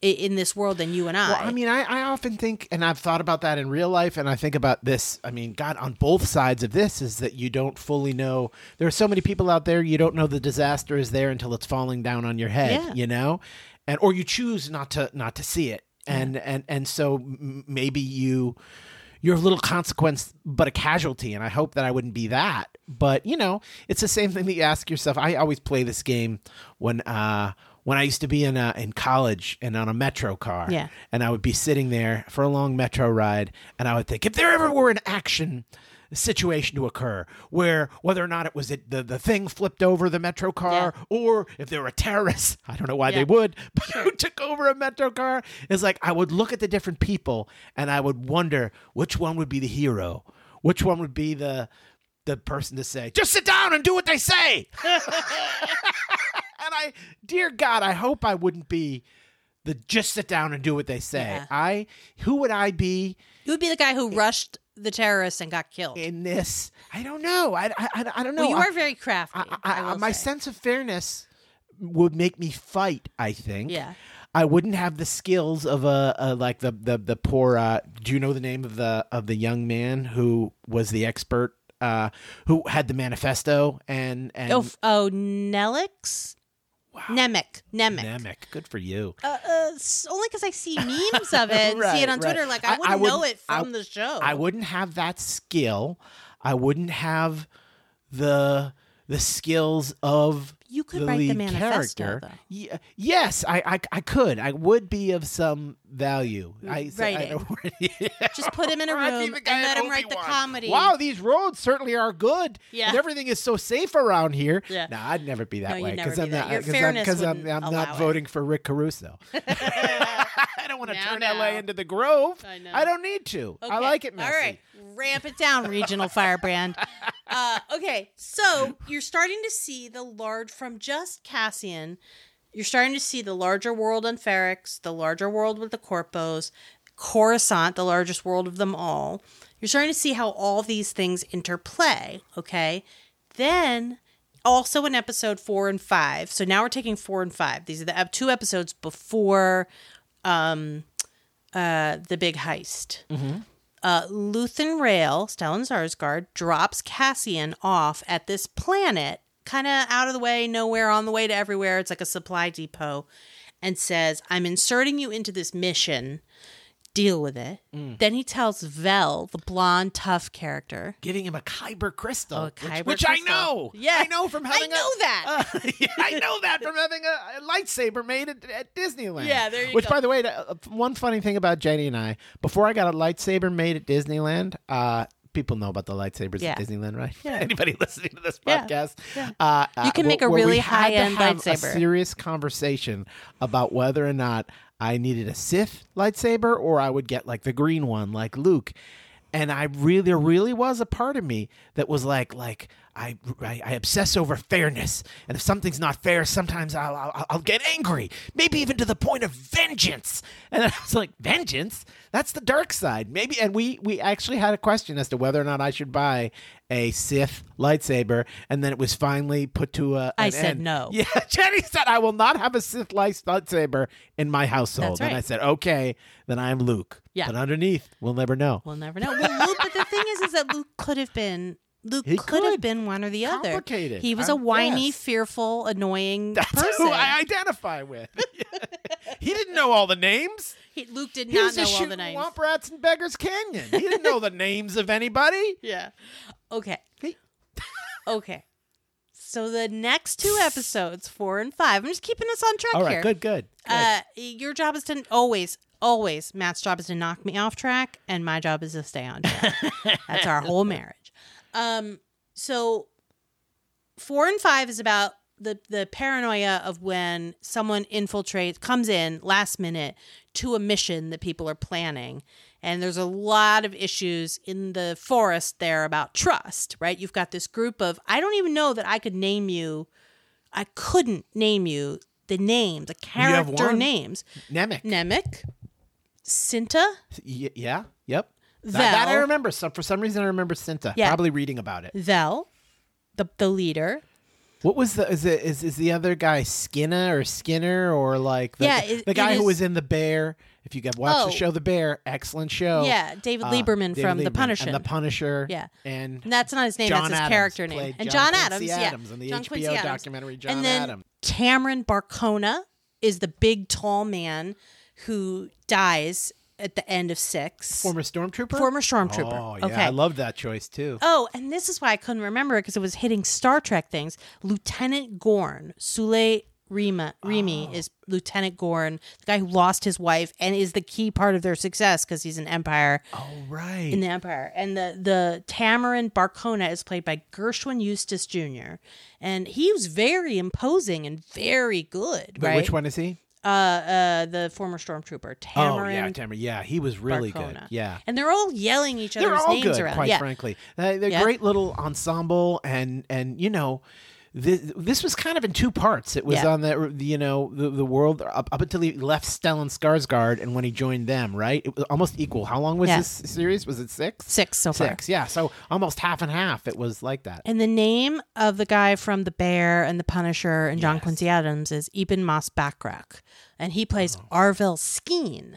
in this world than you and I. Well, I mean, I, I often think, and I've thought about that in real life, and I think about this. I mean, God, on both sides of this is that you don't fully know. There are so many people out there, you don't know the disaster is there until it's falling down on your head, Yeah. you know, and or you choose not to not to see it, and and and so maybe you. You're a little consequence, but a casualty, and I hope that I wouldn't be that. But you know, it's the same thing that you ask yourself. I always play this game when uh, when I used to be in uh, in college and on a metro car Yeah. and I would be sitting there for a long metro ride, and I would think if there ever were an action situation to occur where whether or not it was it, the the thing flipped over the metro car or if there were terrorists *laughs* i don't know why Yeah. they would *laughs* but who took over a metro car it's like i would look at the different people and i would wonder which one would be the hero which one would be the the person to say just sit down and do what they say *laughs* and I, dear God, I hope I wouldn't be the just sit down and do what they say. Yeah. I, who would I be you would be the guy who rushed the terrorists and got killed. in this? I don't know. I, I, I, don't know. well, you I- are very crafty. I, my say. sense of fairness would make me fight. I think. Yeah. I wouldn't have the skills of a, a like the the the poor. Uh, do you know the name of the of the young man who was the expert? Uh, who had the manifesto and and Oh, oh, Nelix? Nemik. Nemik. Nemik. Good for you. Uh, uh, only because I see memes of *laughs* it and see it on right. Twitter. Like, I I- wouldn't I know wouldn't- it from I- the show. I wouldn't have that skill. I wouldn't have the the skills of You could the write the manifesto, character. though. Ye- yes, I, I I could. I would be of some value. Mm, I, so I don't- *laughs* Just put him in a *laughs* room and let him write the comedy. Wow, these roads certainly are good. Yeah. and everything is so safe around here. Yeah. No, I'd never be that No, way I'm be that. not because I'm, I'm, I'm not it. voting for Rick Caruso. *laughs* I don't want to turn now. LA into the Grove. I know. I don't need to. I like it messy. All right, ramp it down, regional firebrand. *laughs* Uh, okay, so you're starting to see the large from just Cassian. You're starting to see the larger world on Ferrix, the larger world with the Corpos, Coruscant, the largest world of them all. You're starting to see how all these things interplay. Okay, then also in episode four and five. So now we're taking four and five. These are the two episodes before um, uh, the big heist uh, Luthen Rael, Stellan Skarsgård, drops Cassian off at this planet, kind of out of the way, nowhere, on the way to everywhere. It's like a supply depot, and says, "I'm inserting you into this mission. Deal with it." Mm. Then he tells Vel, the blonde, tough character, Giving him a Kyber crystal, Oh, a which- Kyber which, I crystal. know. Yeah. I know from having. I know a, that. Uh, *laughs* yeah, I know that from having a, a lightsaber made at, at Disneyland. Yeah, there you Which, go. by the way, uh, one funny thing about Jennie and I, before I got a lightsaber made at Disneyland, uh, people know about the lightsabers Yeah. at Disneyland, right? Yeah. *laughs* Anybody listening to this podcast, Yeah. Uh, uh, You can make a really high-end have A lightsaber. serious conversation about whether or not I needed a Sith lightsaber or I would get like the green one, like Luke. And I really, there really was a part of me that was like, like I, I, I obsess over fairness, and if something's not fair, sometimes I'll, I'll, I'll get angry, maybe even to the point of vengeance. And I was like, vengeance? That's the dark side, maybe. And we, we actually had a question as to whether or not I should buy a Sith lightsaber, and then it was finally put to a. I said end. no. *laughs* Yeah, Jennie said I will not have a Sith lightsaber in my household, That's and I said, okay, then I am Luke. Yeah. but underneath, we'll never know. We'll never know. Well, Luke, but the thing is, is that Luke could have been. Luke He could, have been one or the other. Complicated. He was a Um, whiny, yes. fearful, annoying *laughs* That's person. who I identify with. *laughs* he didn't know all the names. He- Luke did He not know all the names. womp rats in Beggars Canyon. He didn't know the *laughs* names of anybody. Yeah. Okay. He- Okay. So the next two episodes, four and five, I'm just keeping us on track All right, here. good, good. good. Uh, your job is to always, always. Matt's job is to knock me off track, and my job is to stay on track. That's our whole marriage. Um, so four and five is about the the paranoia of when someone infiltrates, comes in last minute to a mission that people are planning. And there's a lot of issues in the forest there about trust, right? You've got this group of, I don't even know that I could name you, I couldn't name you the names, the have character names. Nemik. Nemik, Cinta, Y- yeah, yep. That, that I remember. So for some reason, I remember Cinta. Yeah. Probably reading about it. Vel, the, the leader. What was the is it is is the other guy Skinner or Skinner or like the, Yeah, the, it- the guy it who is- was in the Bear? If you get watch Oh. the show The Bear, excellent show. Yeah, David Uh, Lieberman David from The Punisher. and The Punisher. Yeah. and And that's not his name, John that's his Adams character name. And John Adams, Adams yeah. in the John HBO Quincy Adams. documentary John and then Adam. Cameron Barcona is the big tall man who dies at the end of six. former stormtrooper. Former stormtrooper. Oh yeah, okay. I love that choice too. Oh, and this is why I couldn't remember it because it was hitting Star Trek things. Lieutenant Gorn, Sule Rima, Remy Oh. is Lieutenant Gorn, the guy who lost his wife and is the key part of their success because he's an Empire Oh right. in the Empire. And the the Tamarin Barcona is played by Gershwyn Eustache Jr. And he was very imposing and very good. But right? Which one is he? Uh, uh, the former stormtrooper Tamarin. oh yeah, Tamara. Yeah, he was really good. Yeah. And they're all yelling each They're all names good, around. quite yeah. frankly. Uh, they're Yeah. great little ensemble, and and you know, this, this was kind of in two parts. It was Yeah. on the you know the the world up, up until he left Stellan Skarsgård, and when he joined them, right? It was almost equal. How long was Yeah. this series? Was it six? Six so far. Six. Yeah. So almost half and half. It was like that. And the name of the guy from The Bear and The Punisher and John Yes. Quincy Adams is Ebon Moss-Bachrach. And he plays Arvel Skeen.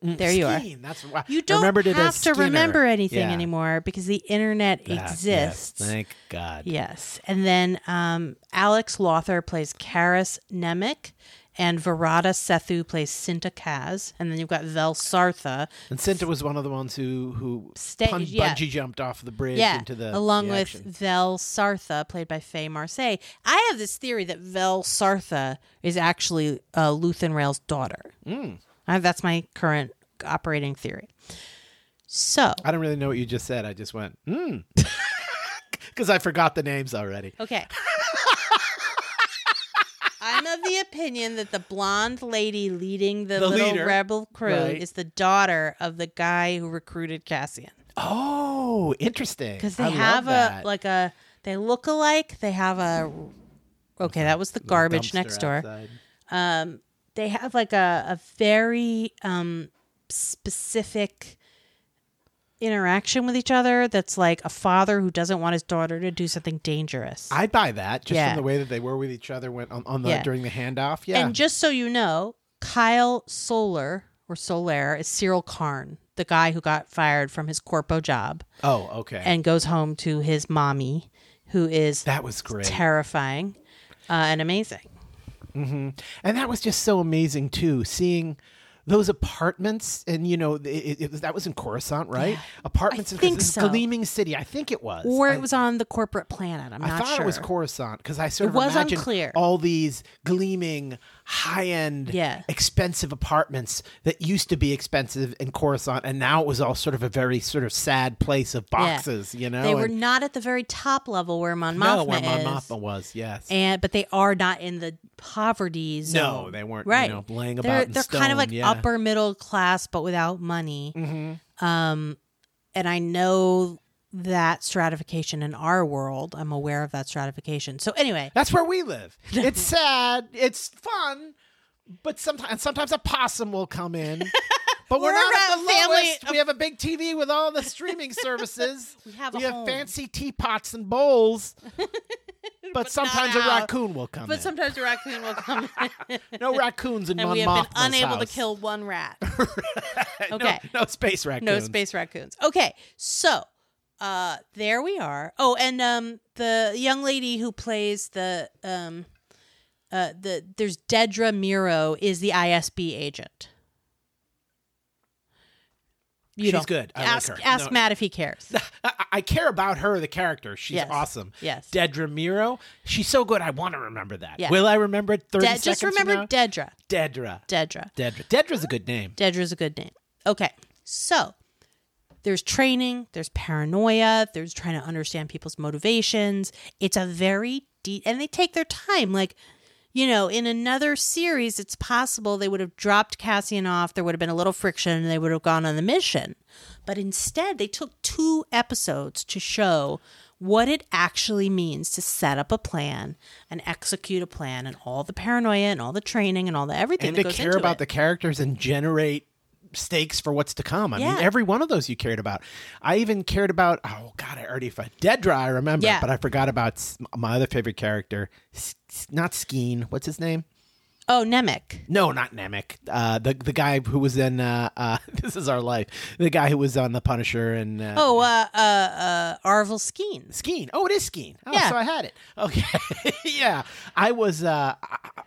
There you are. Mm, Skeen, That's why You don't remembered have to remember anything Yeah. anymore because the internet That- yes. exists. Thank God. Yes. And then um, Alex Lawther plays Karis Nemik, and Varada Sethu plays Cinta Kaz. And then you've got Vel Sartha. And Cinta was one of the ones who who Stay- pun- yeah. bungee jumped off the bridge Yeah, into the along the with. Vel Sartha, played by Faye Marsay. I have this theory that Vel Sartha is actually uh, Luthen Rael's daughter. Mm. I, that's my current operating theory. So, I don't really know what you just said. I just went, hmm. *laughs* Because I forgot the names already. okay. *laughs* I'm of the opinion that the blonde lady leading the, The little leader, rebel crew right. is the daughter of the guy who recruited Cassian. Oh, interesting. because they I have love a that. like a they look alike. They have a okay. That was the garbage dumpster next door. outside. Um, they have like a a very um specific interaction with each other. That's like a father who doesn't want his daughter to do something dangerous. I'd buy that just Yeah. from the way that they were with each other when on, on the Yeah. during the handoff. Yeah. And just so you know, Kyle Solar or Soler is Syril Karn, the guy who got fired from his corpo job Oh, okay. and goes home to his mommy, who is that was great. terrifying uh, and amazing. and that was just so amazing too, seeing those apartments and you know it, it, was- that was in Coruscant, right? Apartments I in think so. gleaming city. I think it was. Or I- it was on the corporate planet. I'm I not thought sure. it was Coruscant because I sort It of was imagined unclear. all these gleaming, high-end, Yeah. expensive apartments that used to be expensive in Coruscant, and now it was all sort of a very sort of sad place of Yeah. boxes. You know, They were and- not at the very top level where Mon Mothma no, where Mon. Mothma was. Yes, and but they are not in the poverty zone. No, they weren't, you Right, know, laying they're about they're kind of like yeah. Mm-hmm. upper middle class, but without money. Um, and I know that stratification in our world. I'm aware of that stratification. So anyway, That's where we live. *laughs* It's sad. It's fun, but sometimes sometimes a possum will come in. *laughs* But we're, We're not at the family lowest. of- We have a big TV with all the streaming *laughs* services. We have a we have home. fancy teapots and bowls. But, sometimes a raccoon will come but in. sometimes a raccoon will come in, no raccoons in and Mon we have been Mothma's unable to kill one rat. No- okay. No, space raccoons. No space raccoons. Okay, so uh there we are. Oh, and um the young lady who plays the um uh the there's Dedra Meero is the ISB agent. You She's good. I like ask her. ask No. Matt if he cares. *laughs* I, I care about her, the character. She's Yes. awesome. Yes. Dedra Meero. She's so good. I want to remember that. Yeah. Will I remember it 30 De- seconds just from remember now? Dedra. Dedra. Dedra. Dedra. Dedra's a good name. Dedra's a good name. Okay, so there's training, there's paranoia, there's trying to understand people's motivations. It's a very deep, and they take their time. Like, you know, in another series, it's possible they would have dropped Cassian off, there would have been a little friction, and they would have gone on the mission. But instead, they took two episodes to show what it actually means to set up a plan and execute a plan and all the paranoia and all the training and all the everything and to care about it. the characters and generate stakes for what's to come. I Yeah. mean, every one of those you cared about. I even cared about. Oh God, I already forgot. Dedra. I remember, Yeah. but I forgot about my other favorite character. S- not Skeen. What's his name? Oh, Nemik. No, not Nemik. Uh, the the guy who was in. Uh, uh, *laughs* this is our life. The guy who was on the Punisher and. Uh, Oh, uh, uh, uh, Arvel Skeen. Skeen. Oh, it is Skeen. Oh, Yeah. so I had it. Okay. *laughs* yeah. I was uh, I-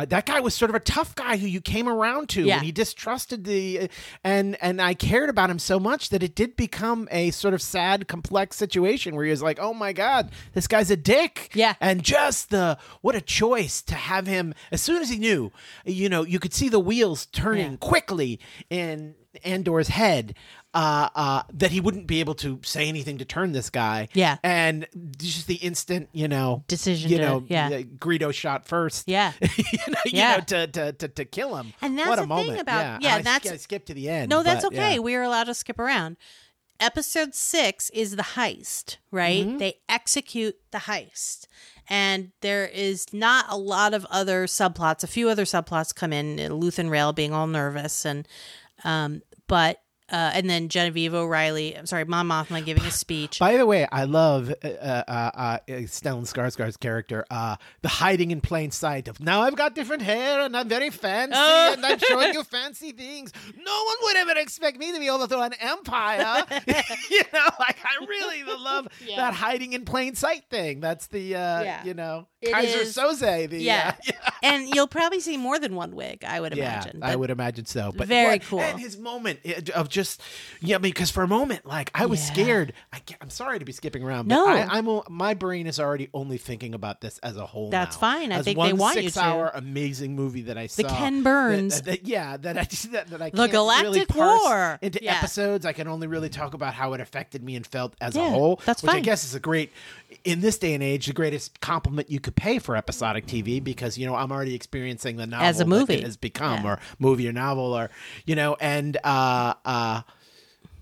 uh, that guy was sort of a tough guy who you came around to Yeah. and he distrusted the and and I cared about him so much that it did become a sort of sad complex situation where he was like, "Oh my god, this guy's a dick." Yeah. And just the what a choice to have him as soon as he knew, you know, you could see the wheels turning Yeah. quickly in Andor's head uh, uh, that he wouldn't be able to say anything to turn this guy. Yeah. And just the instant, you know, Decision you to- know, yeah. the Greedo shot first. Yeah. *laughs* you know, you know, to, to, to, to kill him. And that's what a moment. about- yeah, yeah, I, that's- I skipped to the end. No, that's but, okay. yeah. We are allowed to skip around. Episode six is the heist, right? Mm-hmm. They execute the heist. And there is not a lot of other subplots. A few other subplots come in, Luthen Rael being all nervous and um but uh, and then Genevieve O'Reilly, I'm sorry, Mon Mothma giving a speech. By the way, I love uh, uh, uh, Stellan Skarsgård's character, uh, the hiding in plain sight of now I've got different hair and I'm very fancy Oh. and I'm showing you fancy things. No one would ever expect me to be able to throw an empire. *laughs* you know, like I really love *laughs* Yeah. that hiding in plain sight thing. That's the uh, Yeah. you know It Keyser is- Soze. The yeah. *laughs* uh, and you'll probably see more than one wig, I would yeah, imagine. I would imagine so. But very what- cool. And his moment uh, of just yeah, because for a moment, like I was Yeah. scared. I, I'm sorry to be skipping around. But No. I, I'm my brain is already only thinking about this as a whole. That's now. fine. I As think one they want you to. six-hour amazing movie that I saw. The Ken Burns. That, that- yeah, that I *laughs* that, that I The really Galactic parse War. into Yeah. episodes. I can only really talk about how it affected me and felt as a whole. that's which I guess is a great in this day and age the greatest compliment you could pay for episodic TV because you know I'm already experiencing the novel As a that movie. has become Yeah. or movie or novel or you know and uh uh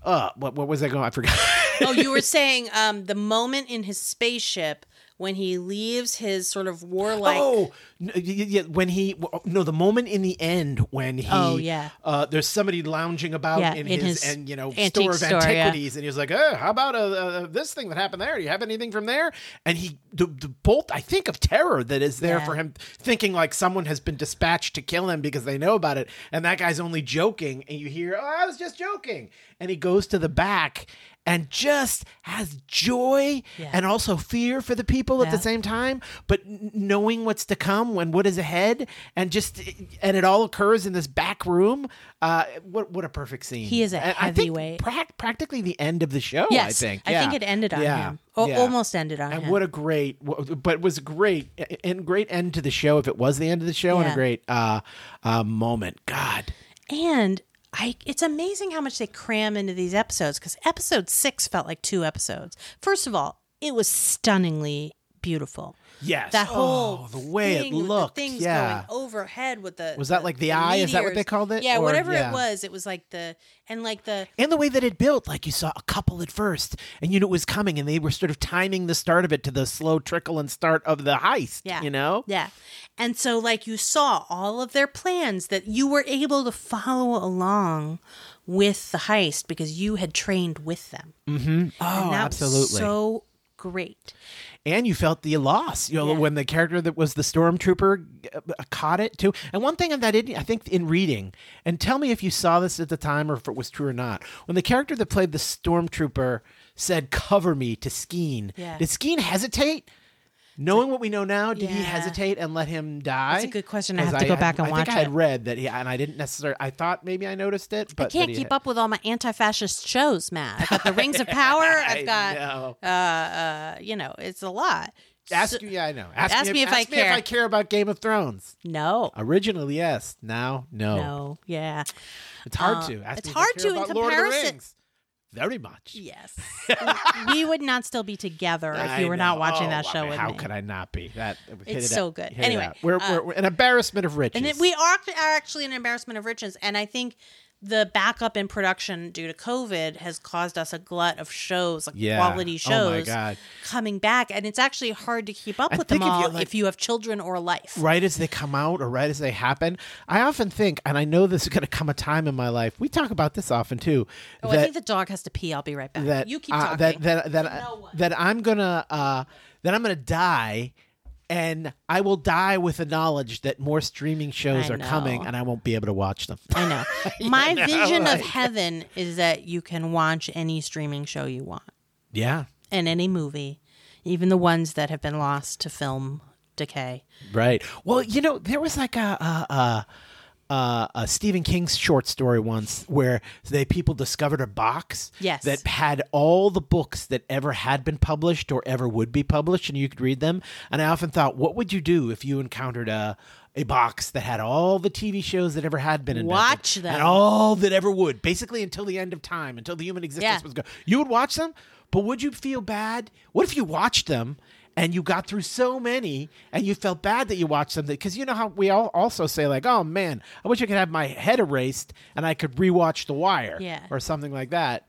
uh what what was I going? I forgot. Oh, you were *laughs* saying um, the moment in his spaceship when he leaves his sort of warlike. oh, n- y- y- yeah, when he no, the moment in the end when he Oh, yeah. uh, there's somebody lounging about Yeah, in, in his, his and you know store of store, yeah. antiquities, and he's like, oh, how about uh, uh, this thing that happened there? Do you have anything from there? And he the, the bolt I think of terror that is there Yeah. for him, thinking like someone has been dispatched to kill him because they know about it, and that guy's only joking, and you hear, oh, I was just joking, and he goes to the back. And just has joy Yeah. and also fear for the people at the same time, but knowing what's to come when what is ahead, and just and it all occurs in this back room. Uh, what what a perfect scene! He is a heavyweight. prac- practically the end of the show. yes, I think. I think it ended on Yeah. him. O- Yeah. Almost ended on And him. what a great, but it was a great and great end to the show. If it was the end of the show, and a great uh, uh, moment. God, And I it's amazing how much they cram into these episodes because episode six felt like two episodes. First of all, it was stunningly beautiful. Yes, That whole oh, the way thing it looked, the things yeah. going overhead with the Was that like the eye? Is that what they called it? Yeah, Or- whatever yeah. it was, it was like the and like the and the way that it built like you saw a couple at first and you knew it was coming and they were sort of timing the start of it to the slow trickle and start of the heist Yeah. you know Yeah. And so, like, you saw all of their plans that you were able to follow along with the heist because you had trained with them. Mm-hmm. oh and that absolutely Was so great. And you felt the loss you know Yeah. when the character that was the stormtrooper uh, caught it too and one thing that I, I think in reading and tell me if you saw this at the time or if it was true or not when the character that played the stormtrooper said cover me to skeen Yeah. did skeen hesitate Knowing what we know now, did he Yeah. hesitate and let him die? That's a good question. I have to go back and I watch think I had read that he, and I didn't necessarily. I thought maybe I noticed it, but I can't keep up with all my anti-fascist shows, Matt. I've got the Rings of Power. *laughs* I've got, know. uh, uh, you know, it's a lot. Ask So- you, yeah, I know. Ask, ask me if I ask me if care. I care about Game of Thrones. no, Originally, yes. Now, no. no, yeah, It's hard Uh, to. Ask it's me if I hard care to in about Lord of the comparison- Rings. Very much. yes. *laughs* we would not still be together if you were not watching Oh, that I show mean, with how me. could I not be? That It's it so good. It Anyway, we're, uh, we're, we're an embarrassment of riches. And we are, are actually an embarrassment of riches. And I think the backup in production due to COVID has caused us a glut of shows, like Yeah. quality Oh shows, God. coming back. And it's actually hard to keep up I with them if you, all like- if you have children or life. right as they come out or right as they happen. I often think, and I know this is going to come a time in my life. We talk about this often too. Oh, I think the dog has to pee. I'll be right back. that you keep uh, talking. that that that, what? that I'm gonna uh, that I'm gonna die, and I will die with the knowledge that more streaming shows I are coming, and I won't be able to watch them. I know. *laughs* My know, vision like- of heaven is that you can watch any streaming show you want yeah, and any movie, even the ones that have been lost to film decay. right. Well, you know, there was like a. a, a uh, a Stephen King's short story once where they people discovered a box Yes. that had all the books that ever had been published or ever would be published, and you could read them. And I often thought, what would you do if you encountered a a box that had all the TV shows that ever had been invented, Watch them. and all that ever would, basically until the end of time, until the human existence Yeah. was gone. You would watch them, but would you feel bad? What if you watched them? And you got through so many, and you felt bad that you watched them because you know how we all also say like, "Oh man, I wish I could have my head erased and I could rewatch The Wire, Yeah. or something like that."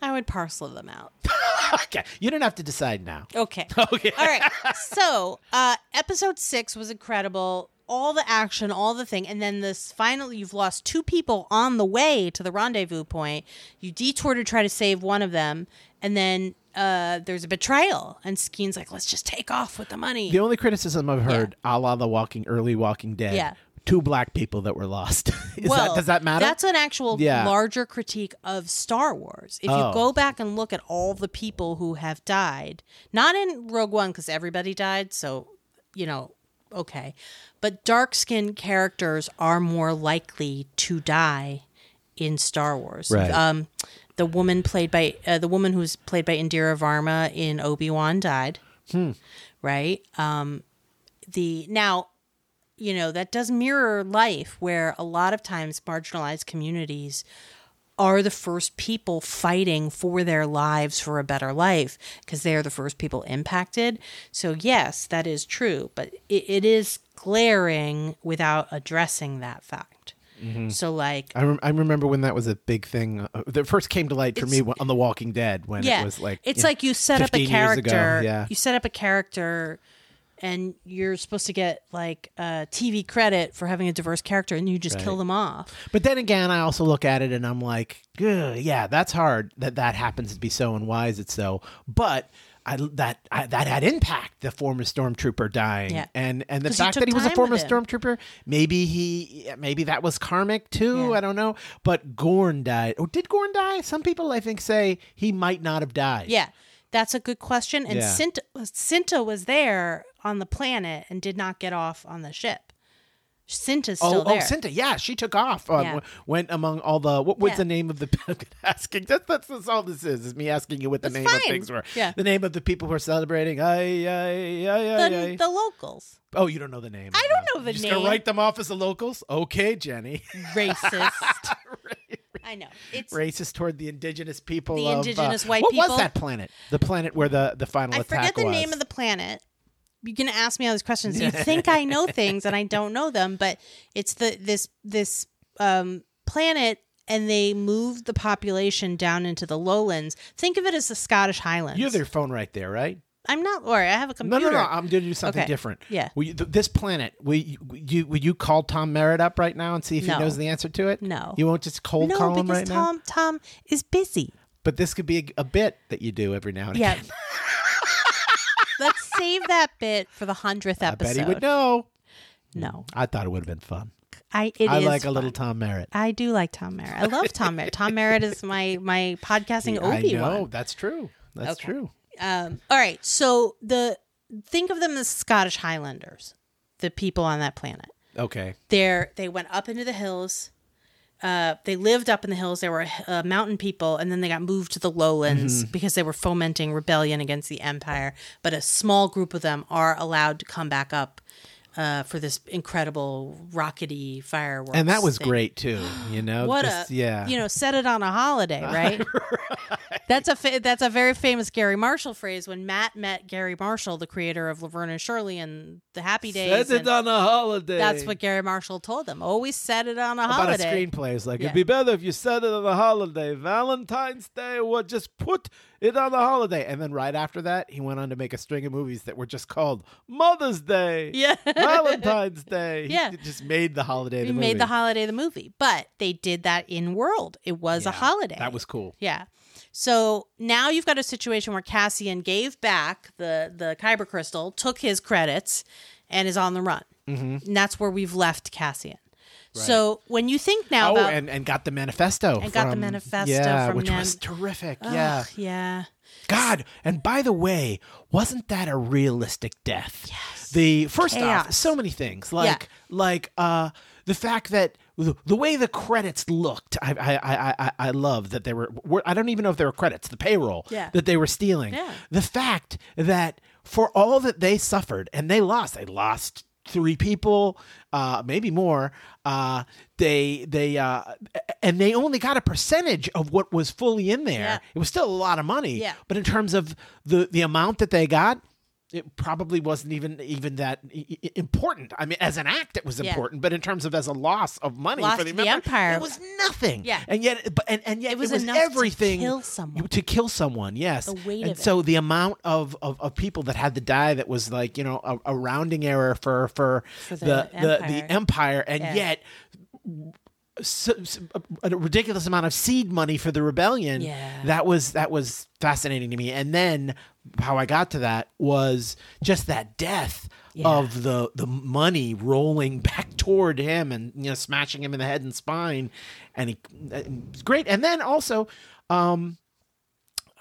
I would parcel them out. *laughs* okay, you don't have to decide now. Okay. *laughs* Okay. All right. So, uh, episode six was incredible. All the action, all the thing, and then this finally, you've lost two people on the way to the rendezvous point. You detour to try to save one of them, and then uh, there's a betrayal, and Skeen's like, "Let's just take off with the money." The only criticism I've heard, a la the Walking early Walking Dead, Yeah. two black people that were lost. *laughs* Is well, that, does that matter? That's an actual Yeah. larger critique of Star Wars. If Oh. you go back and look at all the people who have died, not in Rogue One because everybody died, so you know, okay, but dark skinned characters are more likely to die in Star Wars. Right. Um, the woman played by uh, the woman who's played by Indira Varma in Obi Wan died. Hmm. Right. Um, the now you know that does mirror life where a lot of times marginalized communities are the first people fighting for their lives for a better life because they are the first people impacted so yes that is true but it, it is glaring without addressing that fact So like I, rem- I remember when that was a big thing. Uh, that first came to light for me on The Walking Dead when yeah, it was like it's you know, like you set up a 15 years ago, character. Yeah, You set up a character, and you're supposed to get like uh, TV credit for having a diverse character, and you just kill them off. But then again, I also look at it and I'm like, yeah, that's hard that that happens to be so, and why is it so? But I, that I, that had impact. The former stormtrooper dying, Yeah. and and the fact took that he was a former stormtrooper, maybe he, maybe that was karmic too. Yeah. I don't know. But Gorn died. Oh, did Gorn die? Some people I think say he might not have died. Yeah, that's a good question. And Yeah. Cinta, Cinta was there on the planet and did not get off on the ship. Cinta's Oh, still oh, there. Cinta, yeah, she took off. Um, Yeah. Went among all the. What was Yeah. the name of the? *laughs* asking that, that's, that's all this is. Is me asking you what the That's name of things were. Yeah. The name of the people who are celebrating. Ay, ay, ay, the, ay. the locals. Oh, you don't know the name. I don't know the You're just name. gonna write them off as the locals. Okay, Jennie. Racist. *laughs* I know. It's Racist toward the indigenous people. The of, uh, indigenous white what people? What was that planet? The planet where the the final attack was. I attack forget the was. name of the planet. You're gonna ask me all these questions. You *laughs* think I know things and I don't know them, but it's the this this um, planet, and they moved the population down into the lowlands. Think of it as the Scottish Highlands. You have your phone right there, right? I'm not, or I have a computer. no, no. No. I'm going to do something Okay. different. Yeah. Will you, th- this planet, will you, will you, will you call Tom Merritt up right now and see if No. he knows the answer to it? No. You won't just cold no, call him right now? Tom Tom is busy. But this could be a, a bit that you do every now and Yeah. again. *laughs* Let's save that bit for the hundredth I episode. bet he would know. No, I thought it would have been fun. I it I like a little. Tom Merritt. I do like Tom Merritt. I love Tom Merritt. Tom Merritt is my my podcasting *laughs* I Obi know. Wan. That's true. That's Okay. true. Um, all right, so the think of them as Scottish Highlanders, the people on that planet. Okay. They're they went up into the hills. Uh, they lived up in the hills. They were uh, mountain people, and then they got moved to the lowlands Mm-hmm. because they were fomenting rebellion against the empire. But a small group of them are allowed to come back up uh, for this incredible rockety fireworks. And that was thing. great too. You *gasps* know, What Just- a yeah. you know, set it on a holiday, *laughs* right? That's a fa- that's a very famous Garry Marshall phrase. When Matt met Garry Marshall, the creator of Laverne and Shirley and the Happy Days, Set it on a holiday. that's what Garry Marshall told them. Always set it on a about holiday. a screenplay. It's like Yeah. it'd be better if you set it on a holiday, Valentine's Day, or just put it on the holiday. And then right after that, he went on to make a string of movies that were just called Mother's Day, Yeah. Valentine's Day. Yeah. he just made the holiday. The made movie. the holiday the movie, but they did that in world. It was a holiday. That was cool. Yeah. So now you've got a situation where Cassian gave back the the Kyber crystal, took his credits, and is on the run. Mm-hmm. And that's where we've left Cassian. So when you think now Oh, about and, and got the manifesto. And got the from- manifesto yeah, from which Nan- was terrific. Ugh, yeah. yeah, God, and by the way, wasn't that a realistic death? Yes. The first off, so many things like like uh the fact that the, way the credits looked, I I I I, I love that they were, were. I don't even know if they were credits. The payroll Yeah. that they were stealing. Yeah. The fact that for all that they suffered and they lost, they lost three people, uh, maybe more. Uh, they they uh, and they only got a percentage of what was fully in there. Yeah. It was still a lot of money. Yeah. But in terms of the the amount that they got, it probably wasn't even even that important. I mean, as an act, it was Yeah. important, but in terms of as a loss of money Loss for the, the Empire, it was nothing. Yeah. and yet, but and, and yet It was enough to everything kill someone. to kill someone. Yes, The weight and of it. so the amount of, of, of people that had to die that was like you know a, a rounding error for for, For the the, the empire. the empire, and Yeah. yet. So, so- a, ridiculous amount of seed money for the rebellion. Yeah. That was that was fascinating to me. And then how I got to that was just that death Yeah. of the the money rolling *laughs* back toward him and you know smashing him in the head and spine, and he it's great. And then also, um,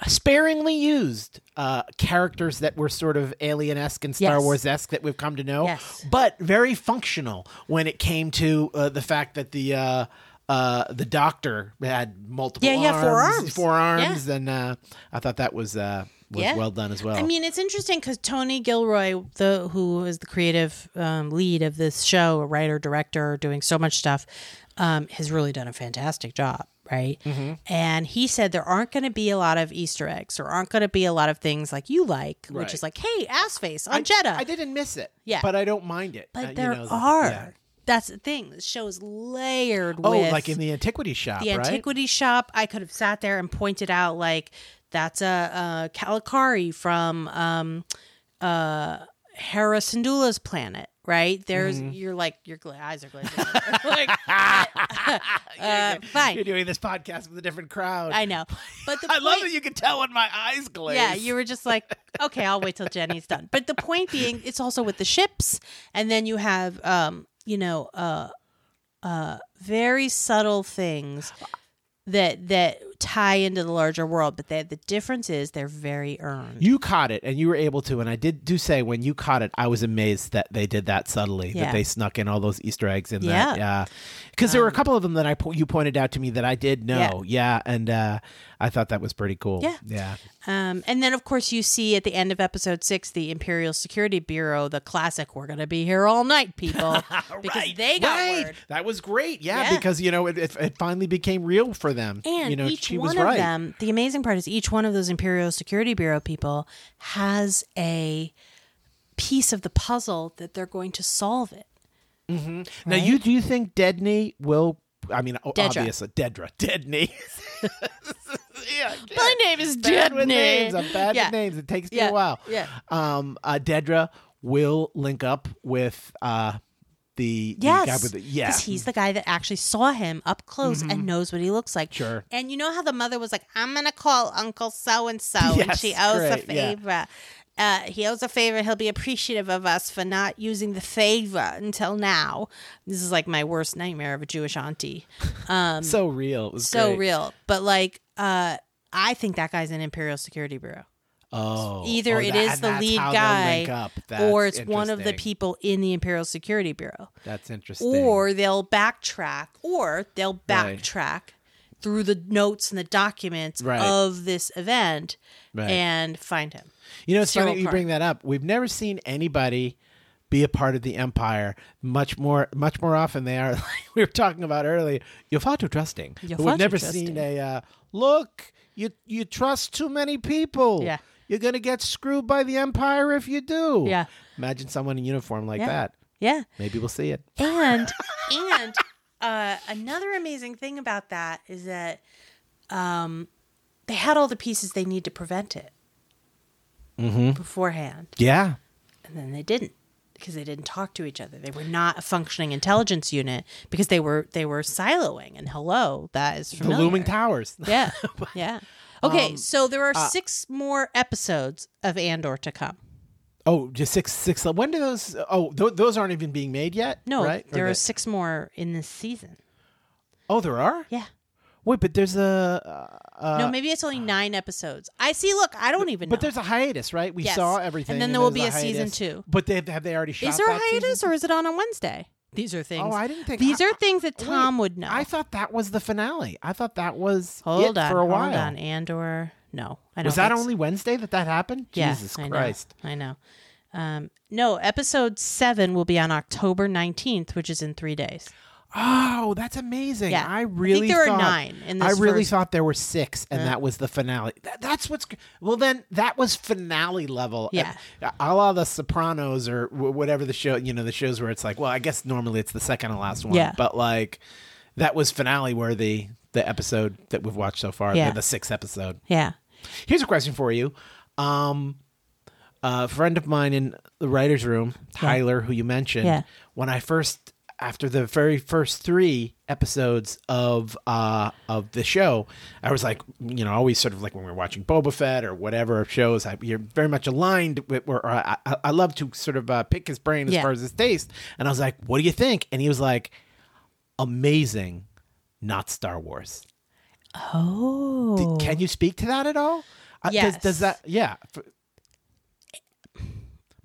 sparingly used uh, characters that were sort of alien esque and Star Yes. Wars esque that we've come to know, Yes. but very functional when it came to uh, the fact that the. Uh, uh, the doctor had multiple Yeah, yeah, four arms, arms. four arms, and uh, I thought that was uh, was Yeah. well done as well. I mean, it's interesting because Tony Gilroy, the who is the creative um, lead of this show, a writer, director, doing so much stuff, um, has really done a fantastic job, right? Mm-hmm. And he said there aren't going to be a lot of Easter eggs, there aren't going to be a lot of things like you like, which is like, hey, ass face on I, Jedha. I didn't miss it, Yeah. but I don't mind it. But Uh, you there know, are. yeah. that's the thing. The show is layered with Oh, with like in the antiquity shop, the right? antiquity shop. I could have sat there and pointed out like that's a, a Kalikori from um, uh, Hera Syndulla's planet, right? There's Mm-hmm. you're like your gla- eyes are glazing. *laughs* like, *laughs* uh, fine. You're doing this podcast with a different crowd. I know, *laughs* but the I love that you can tell when my eyes glaze. Yeah, you were just like, okay, I'll wait till Jennie's done. But the point being, it's also with the ships, and then you have, um, you know, uh, uh, very subtle things that that tie into the larger world. But they, the difference is they're very earned. You caught it, and you were able to. And I did do say when you caught it, I was amazed that they did that subtly. Yeah. That they snuck in all those Easter eggs in Yeah. that. Yeah, because there were a couple of them that I po- you pointed out to me that I did know. Yeah, and uh, I thought that was pretty cool. Yeah. yeah. Um, and then, of course, you see at the end of episode six, the Imperial Security Bureau, the classic "We're going to be here all night," people, *laughs* because Right, they got right. word. That was great. Yeah, Yeah. because you know it, it, it finally became real for them. And you know, each she one was of right. them, the amazing part is each one of those Imperial Security Bureau people has a piece of the puzzle that they're going to solve it. Now, you do you think Deadney will? I mean, Dedra. obviously, Dedra, Deadney. *laughs* yeah, My name is bad with Deadney. names. I'm bad Yeah. with names. It takes me a while. Yeah. Um, uh, Dedra will link up with uh the, the guy with the yeah. Mm-hmm. he's the guy that actually saw him up close and knows what he looks like. Sure. And you know how the mother was like, "I'm gonna call Uncle so and so, and she owes a great, yeah. favor. Uh, he owes a favor. He'll be appreciative of us for not using the favor until now." This is like my worst nightmare of a Jewish auntie. *laughs* Um, so real. It was so great. real. But like, uh, I think that guy's an Imperial Security Bureau. Oh, Either oh, it that- is the lead guy, or it's one of the people in the Imperial Security Bureau. That's interesting. Or they'll backtrack, or they'll Right. backtrack through the notes and the documents Right. of this event Right. and find him. You know, it's funny Syril you bring that up. We've never seen anybody be a part of the empire much more much more often they are *laughs* like we were talking about earlier you're far too trusting You're But we've never trusting. seen a uh, look you you trust too many people Yeah. You're gonna get screwed by the empire if you do Yeah. imagine someone in uniform like Yeah. that Yeah. maybe we'll see it And *laughs* and uh, another amazing thing about that is that um, they had all the pieces they need to prevent it beforehand, yeah and then they didn't because they didn't talk to each other. They were not a functioning intelligence unit because they were they were siloing. And hello, that is from the looming towers Yeah, *laughs* yeah. Okay, Um, so there are uh, six more episodes of Andor to come. oh just six six when do those oh th- those aren't even being made yet No, right Or there are they- six more in this season. oh there are Yeah. wait but there's a uh, no, maybe it's only nine episodes. I see. Look, I don't even know. But there's a hiatus, right? We Yes. saw everything, And then there will be a season two. But they have they already shot? is there a hiatus season? or is it on a Wednesday? These are things. Oh, I didn't think These I- are things that Wait, Tom would know. I thought that was the finale. I thought that was hold on, for a while. hold on. Andor. No, I don't. Was that only Wednesday that that happened? Yeah, Jesus I know, Christ! I know. Um, no, episode seven will be on October nineteenth, which is in three days. Oh, that's amazing. Yeah. I I really think there thought, are nine in I really first- thought there were six, and that was the finale. That, that's what's well. Then that was finale level. Yeah. Uh, a la The Sopranos or whatever the show. You know, the shows where it's like, well, I guess normally it's the second and last one. Yeah. But like, that was finale worthy. The episode that we've watched so far, Yeah. the, the sixth episode. Yeah. Here's a question for you. Um, a friend of mine in the writers' room, Tyler, who you mentioned, Yeah. when I first, after the very first three episodes of uh of the show, I was like, you know, always sort of like when we were watching Boba Fett or whatever shows, I, you're very much aligned with. Or, I, I, love to sort of uh, pick his brain as Yeah. far as his taste, and I was like, what do you think? And he was like, amazing, not Star Wars. Oh. Can you speak to that at all? Uh, does, Yes. does that? Yeah.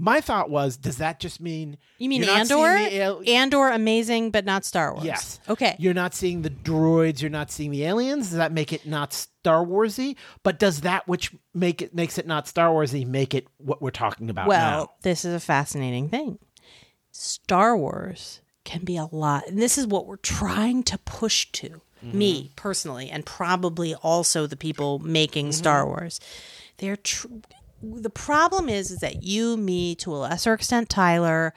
My thought was, does that just mean You mean you're not seeing Andor? the al- Andor, amazing, but not Star Wars. Yes. Okay. You're not seeing the droids. You're not seeing the aliens. Does that make it not Star Warsy? But does that which make it makes it not Star Warsy make it what we're talking about Well, now? this is a fascinating thing. Star Wars can be a lot, and this is what we're trying to push to me mm-hmm. personally, and probably also the people making mm-hmm. Star Wars. They're tr- the problem is is that you, me, to a lesser extent, Tyler,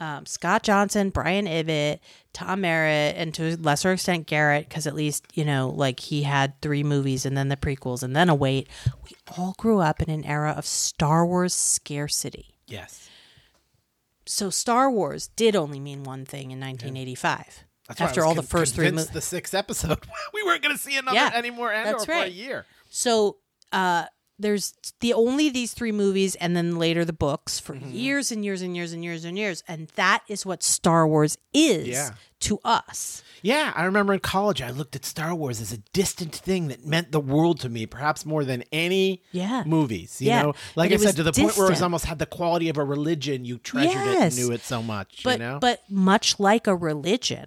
um, Scott Johnson, Brian Ibbett, Tom Merritt, and to a lesser extent Garrett, because at least you know, like he had three movies and then the prequels and then a wait. We all grew up in an era of Star Wars scarcity. Yes. So Star Wars did only mean one thing in 1985. That's why I after all the first three movies. the sixth episode, *laughs* we weren't going to see another Yeah, anymore Andor that's for a year. So uh, there's the only these three movies, and then later the books for Mm-hmm. years and years and years and years and years, and that is what Star Wars is Yeah. to us. Yeah, I remember in college I looked at Star Wars as a distant thing that meant the world to me, perhaps more than any Yeah. movies. You Yeah, know, like but I said, to the point where it was almost had the quality of a religion. You treasured it and knew it so much. But you know, but much like a religion,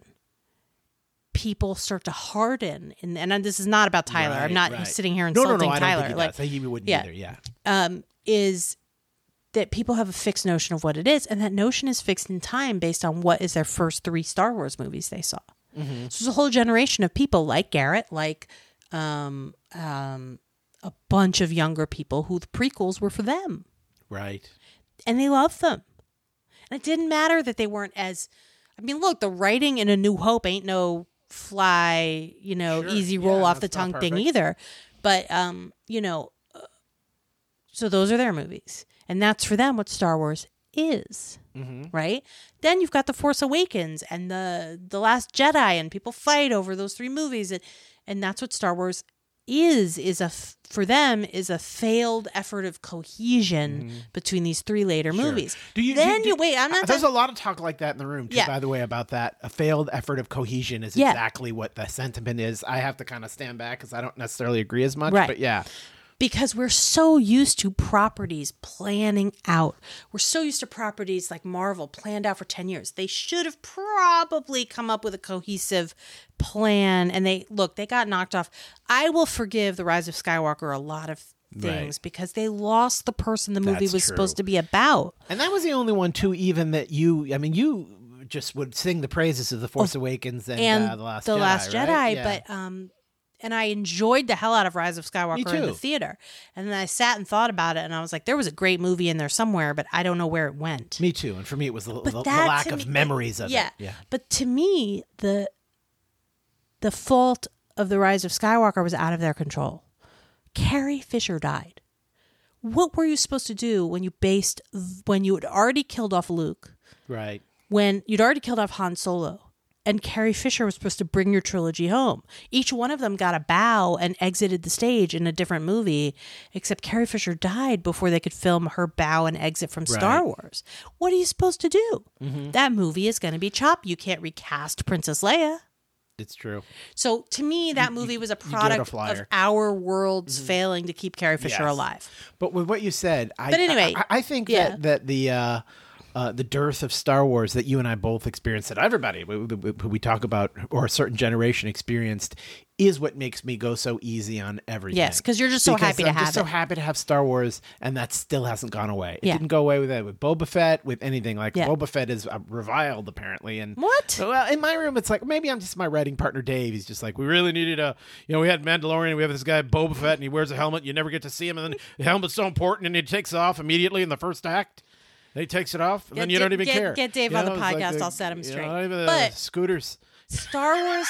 people start to harden, and and this is not about Tyler. I'm not right. singing here no, insulting no, no, I don't Tyler. think he like does. He wouldn't yeah. either. Yeah, um, is that people have a fixed notion of what it is, and that notion is fixed in time based on what is their first three Star Wars movies they saw. Mm-hmm. So there's a whole generation of people like Garrett, like um, um, a bunch of younger people who the prequels were for them, right. and they loved them. And it didn't matter that they weren't as. I mean, look, the writing in A New Hope ain't no fly, you know, Sure. easy Yeah, roll off the tongue thing either. But um, you know, so those are their movies, and that's for them what Star Wars is, Mm-hmm. right? Then you've got the Force Awakens and the the Last Jedi, and people fight over those three movies, and and that's what Star Wars is is a f- for them is a failed effort of cohesion between these three later movies. Mm-hmm. Do you then do, do- you wait. I'm not. There's a lot of talk like that in the room too. Yeah. By the way, about that, a failed effort of cohesion is Yeah. exactly what the sentiment is. I have to kind of stand back because I don't necessarily agree as much. Right. But yeah, because we're so used to properties planning out. We're so used to properties like Marvel planned out for 10 years. They should have probably come up with a cohesive plan and they look, they got knocked off. I will forgive The Rise of Skywalker a lot of things Right. because they lost the person the movie That's was true. supposed to be about. and that was the only one too. Even that you, I mean, you just would sing the praises of the Force Awakens and, Oh, and uh, the Last the Jedi, Last right? Yeah. but um, and I enjoyed the hell out of Rise of Skywalker in the theater. And then I sat and thought about it, and I was like, there was a great movie in there somewhere, but I don't know where it went. me too. And for me, it was the, the, the lack of me- memories of yeah. it. Yeah, But to me, the the fault of the Rise of Skywalker was out of their control. Carrie Fisher died. What were you supposed to do when you based when you had already killed off Luke? right. when you'd already killed off Han Solo and Carrie Fisher was supposed to bring your trilogy home. Each one of them got a bow and exited the stage in a different movie, except Carrie Fisher died before they could film her bow and exit from Star Right. Wars. What are you supposed to do? That movie is going to be chopped. You can't recast Princess Leia. It's true. So to me, that movie was a it a product of our world's failing to keep Carrie Fisher Yes. alive. But with what you said, I, But anyway, I, I think yeah. that that the uh, uh, the dearth of Star Wars that you and I both experienced, that everybody we, we, we talk about, or a certain generation experienced, is what makes me go so easy on everything. Yes, because you're just so Because happy to I'm have just so happy to have Star Wars, and that still hasn't gone away. It Yeah. didn't go away with it with Boba Fett, with anything like Yeah. Boba Fett is uh, reviled apparently, and What? well, in my room, it's like maybe I'm just my writing partner Dave. He's just like, we really needed a, you know, we had Mandalorian, we have this guy Boba Fett, and he wears a helmet. You never get to see him, and then the helmet's so important, and he takes off immediately in the first act. He takes it off, and Get then you Da- don't even get- care. get Dave You on the know, like podcast, the- I'll set him know, straight. not even the But- scooters, Star Wars.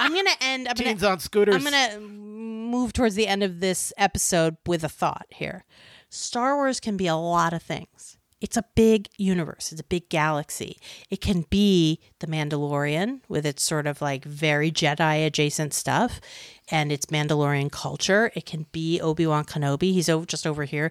I'm gonna end. I'm gonna on scooters. I'm going to move towards the end of this episode with a thought here. Star Wars can be a lot of things. It's a big universe, it's a big galaxy. It can be The Mandalorian with its sort of like very Jedi adjacent stuff and its Mandalorian culture. It can be Obi Wan Kenobi. He's over, just over here.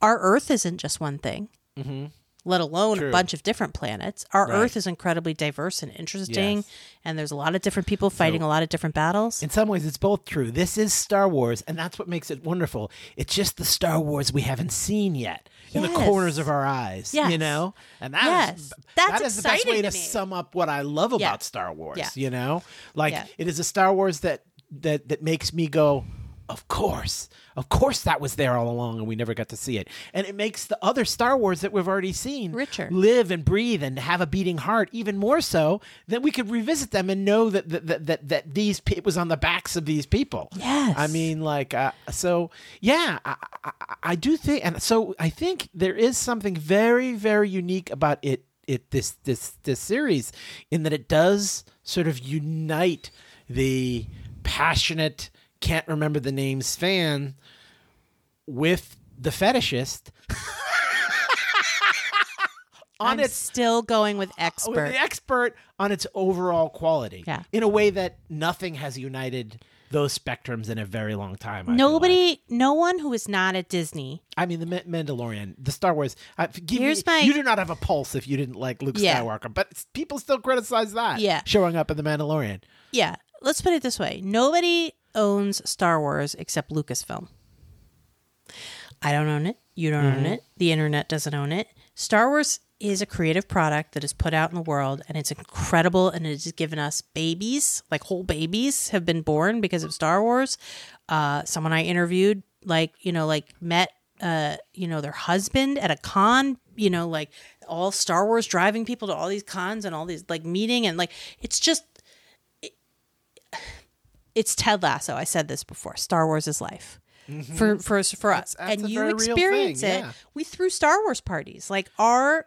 Our Earth isn't just one thing. Mm-hmm. Let alone a bunch of different planets. Our Right. Earth is incredibly diverse and interesting, Yes. and there's a lot of different people fighting a lot of different battles. In some ways, it's both true. This is Star Wars, and that's what makes it wonderful. It's just the Star Wars we haven't seen yet in the corners of our eyes. Yes. You know, and that is Yes. That's that is the best way to to sum up what I love Yeah. about Star Wars. Yeah. You know, like Yeah. it is a Star Wars that that that makes me go. Of course, of course, that was there all along, and we never got to see it. And it makes the other Star Wars that we've already seen Richer. live and breathe and have a beating heart even more so that we could revisit them and know that that that, that, that these it was on the backs of these people Yes. i mean like uh, so yeah I, I, I do think and so i think there is something very very unique about it it this this this series in that it does sort of unite the passionate can't remember the names fan with the fetishist *laughs* on I'm its still going with with expert. the expert on its overall quality. Yeah. In a way that nothing has united those spectrums in a very long time. I feel like. Nobody, no one who is not at Disney. I mean, the Ma- Mandalorian, the Star Wars. Uh, Here's me, my- You do not have a pulse if you didn't like Luke Yeah. Skywalker, but people still criticize that. Yeah. Showing up in the Mandalorian. Yeah, let's put it this way: nobody owns Star Wars except Lucasfilm. I don't own it. You don't own it. The internet doesn't own it. Star Wars is a creative product that is put out in the world, and it's incredible. And it has given us babies, like whole babies, have been born because of Star Wars. Uh, someone I interviewed, like you know, like met, uh, you know, their husband at a con. You know, like all Star Wars driving people to all these cons and all these like meeting and like it's just it's Ted Lasso. I said this before. Star Wars is life. For for for us, Mm-hmm. that's and you experience it. yeah. We threw Star Wars parties. Like our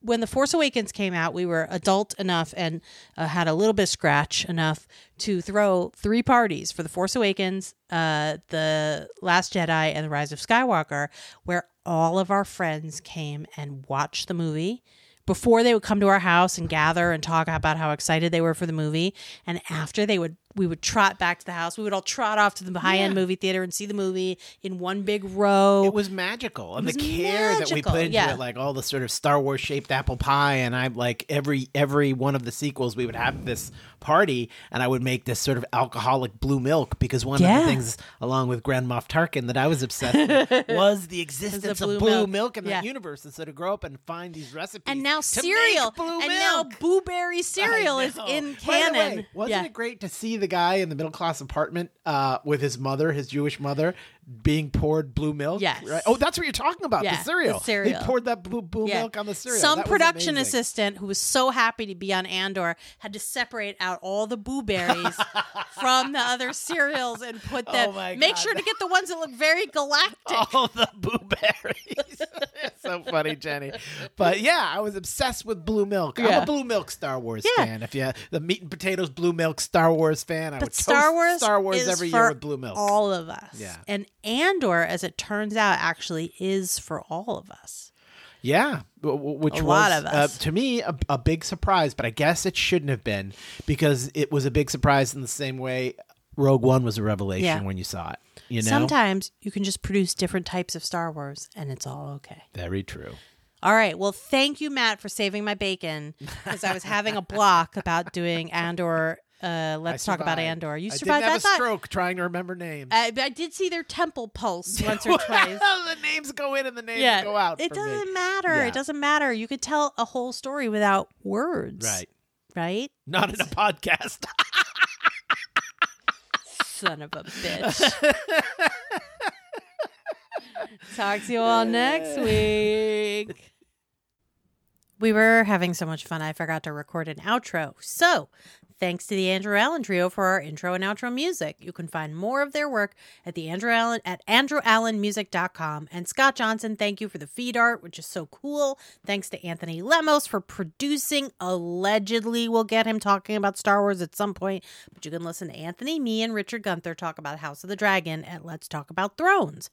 when the Force Awakens came out, we were adult enough and uh, had a little bit of scratch enough to throw three parties for the Force Awakens, uh, the Last Jedi, and the Rise of Skywalker, where all of our friends came and watched the movie before they would come to our house and gather and talk about how excited they were for the movie and after they would we would trot back to the house we would all trot off to the high-end Yeah. movie theater and see the movie in one big row It was magical, and It the was care that we put into yeah. it, like all the sort of Star Wars shaped apple pie, and I'm like every every one of the sequels, we would have this party, and I would make this sort of alcoholic blue milk because one of the things, along with Grand Moff Tarkin, that I was obsessed with *laughs* was the existence blue of blue milk. milk, in Yeah. that universe, and so to grow up and find these recipes, and now cereal blue and milk. now blueberry cereal is in the canon way, wasn't yeah. it great to see the guy in the middle class apartment uh, with his mother, his Jewish mother, being poured blue milk? Yes. Right? Oh, that's what you're talking about. Yeah, the cereal. the cereal. They poured that blue, blue Yeah. milk on the cereal. Some That production assistant who was so happy to be on Andor had to separate out all the blueberries *laughs* from the other cereals and put them. Oh my make sure to get the ones that look very galactic. All the blueberries. *laughs* So funny, Jennie. But yeah, I was obsessed with blue milk. I'm a blue milk Star Wars Yeah. fan. If you the meat and potatoes blue milk Star Wars fan, I would Star toast Wars, Star Wars every year with blue milk. All of us. Yeah. And Andor, as it turns out, actually is for all of us. Yeah, which A was lot of us. Uh, to me a, a big surprise, but I guess it shouldn't have been because it was a big surprise in the same way Rogue One was a revelation Yeah. when you saw it. You know, Sometimes you can just produce different types of Star Wars, and it's all okay. very true. All right. Well, thank you, Matt, for saving my bacon because I was having a block about doing Andor. Uh, let's talk about. Andor. You I survived didn't have that. a stroke trying to remember names. I, I did see their temple pulse *laughs* once or *laughs* twice. the names go in and the names yeah, go out. it for doesn't matter. Yeah. It doesn't matter. You could tell a whole story without words. Right. Right. Not in a podcast. *laughs* Son of a bitch. Talk to you all next week. We were having so much fun, I forgot to record an outro. So, thanks to the Andrew Allen Trio for our intro and outro music. You can find more of their work at the Andrew Allen at andrewallenmusic.com. And Scott Johnson, thank you for the feed art, which is so cool. Thanks to Anthony Lemos for producing. Allegedly, we'll get him talking about Star Wars at some point. But you can listen to Anthony, me, and Richard Gunther talk about House of the Dragon at Let's Talk About Thrones.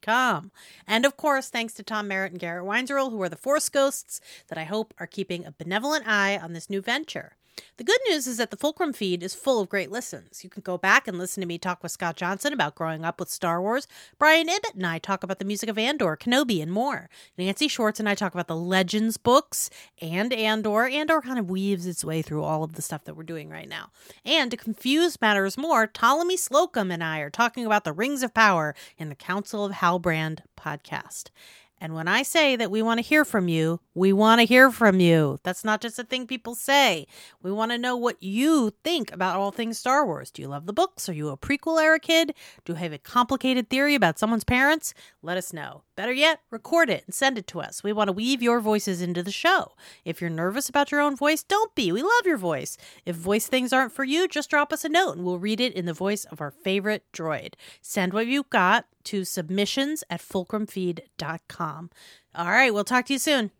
Com. And of course, thanks to Tom Merritt and Garrett Weinzerl, who are the Force Ghosts that I hope are keeping a benevolent eye on this new venture. The good news is that the Fulcrum feed is full of great listens. You can go back and listen to me talk with Scott Johnson about growing up with Star Wars. Brian Ibbett and I talk about the music of Andor, Kenobi, and more. Nancy Schwartz and I talk about the Legends books and Andor. Andor kind of weaves its way through all of the stuff that we're doing right now. And to confuse matters more, Ptolemy Slocum and I are talking about the Rings of Power in the Council of Halbrand podcast. And when I say that we want to hear from you, we want to hear from you. That's not just a thing people say. We want to know what you think about all things Star Wars. Do you love the books? Are you a prequel era kid? Do you have a complicated theory about someone's parents? Let us know. Better yet, record it and send it to us. We want to weave your voices into the show. If you're nervous about your own voice, don't be. We love your voice. If voice things aren't for you, just drop us a note and we'll read it in the voice of our favorite droid. Send what you've got to submissions at fulcrumfeed.com. All right, we'll talk to you soon.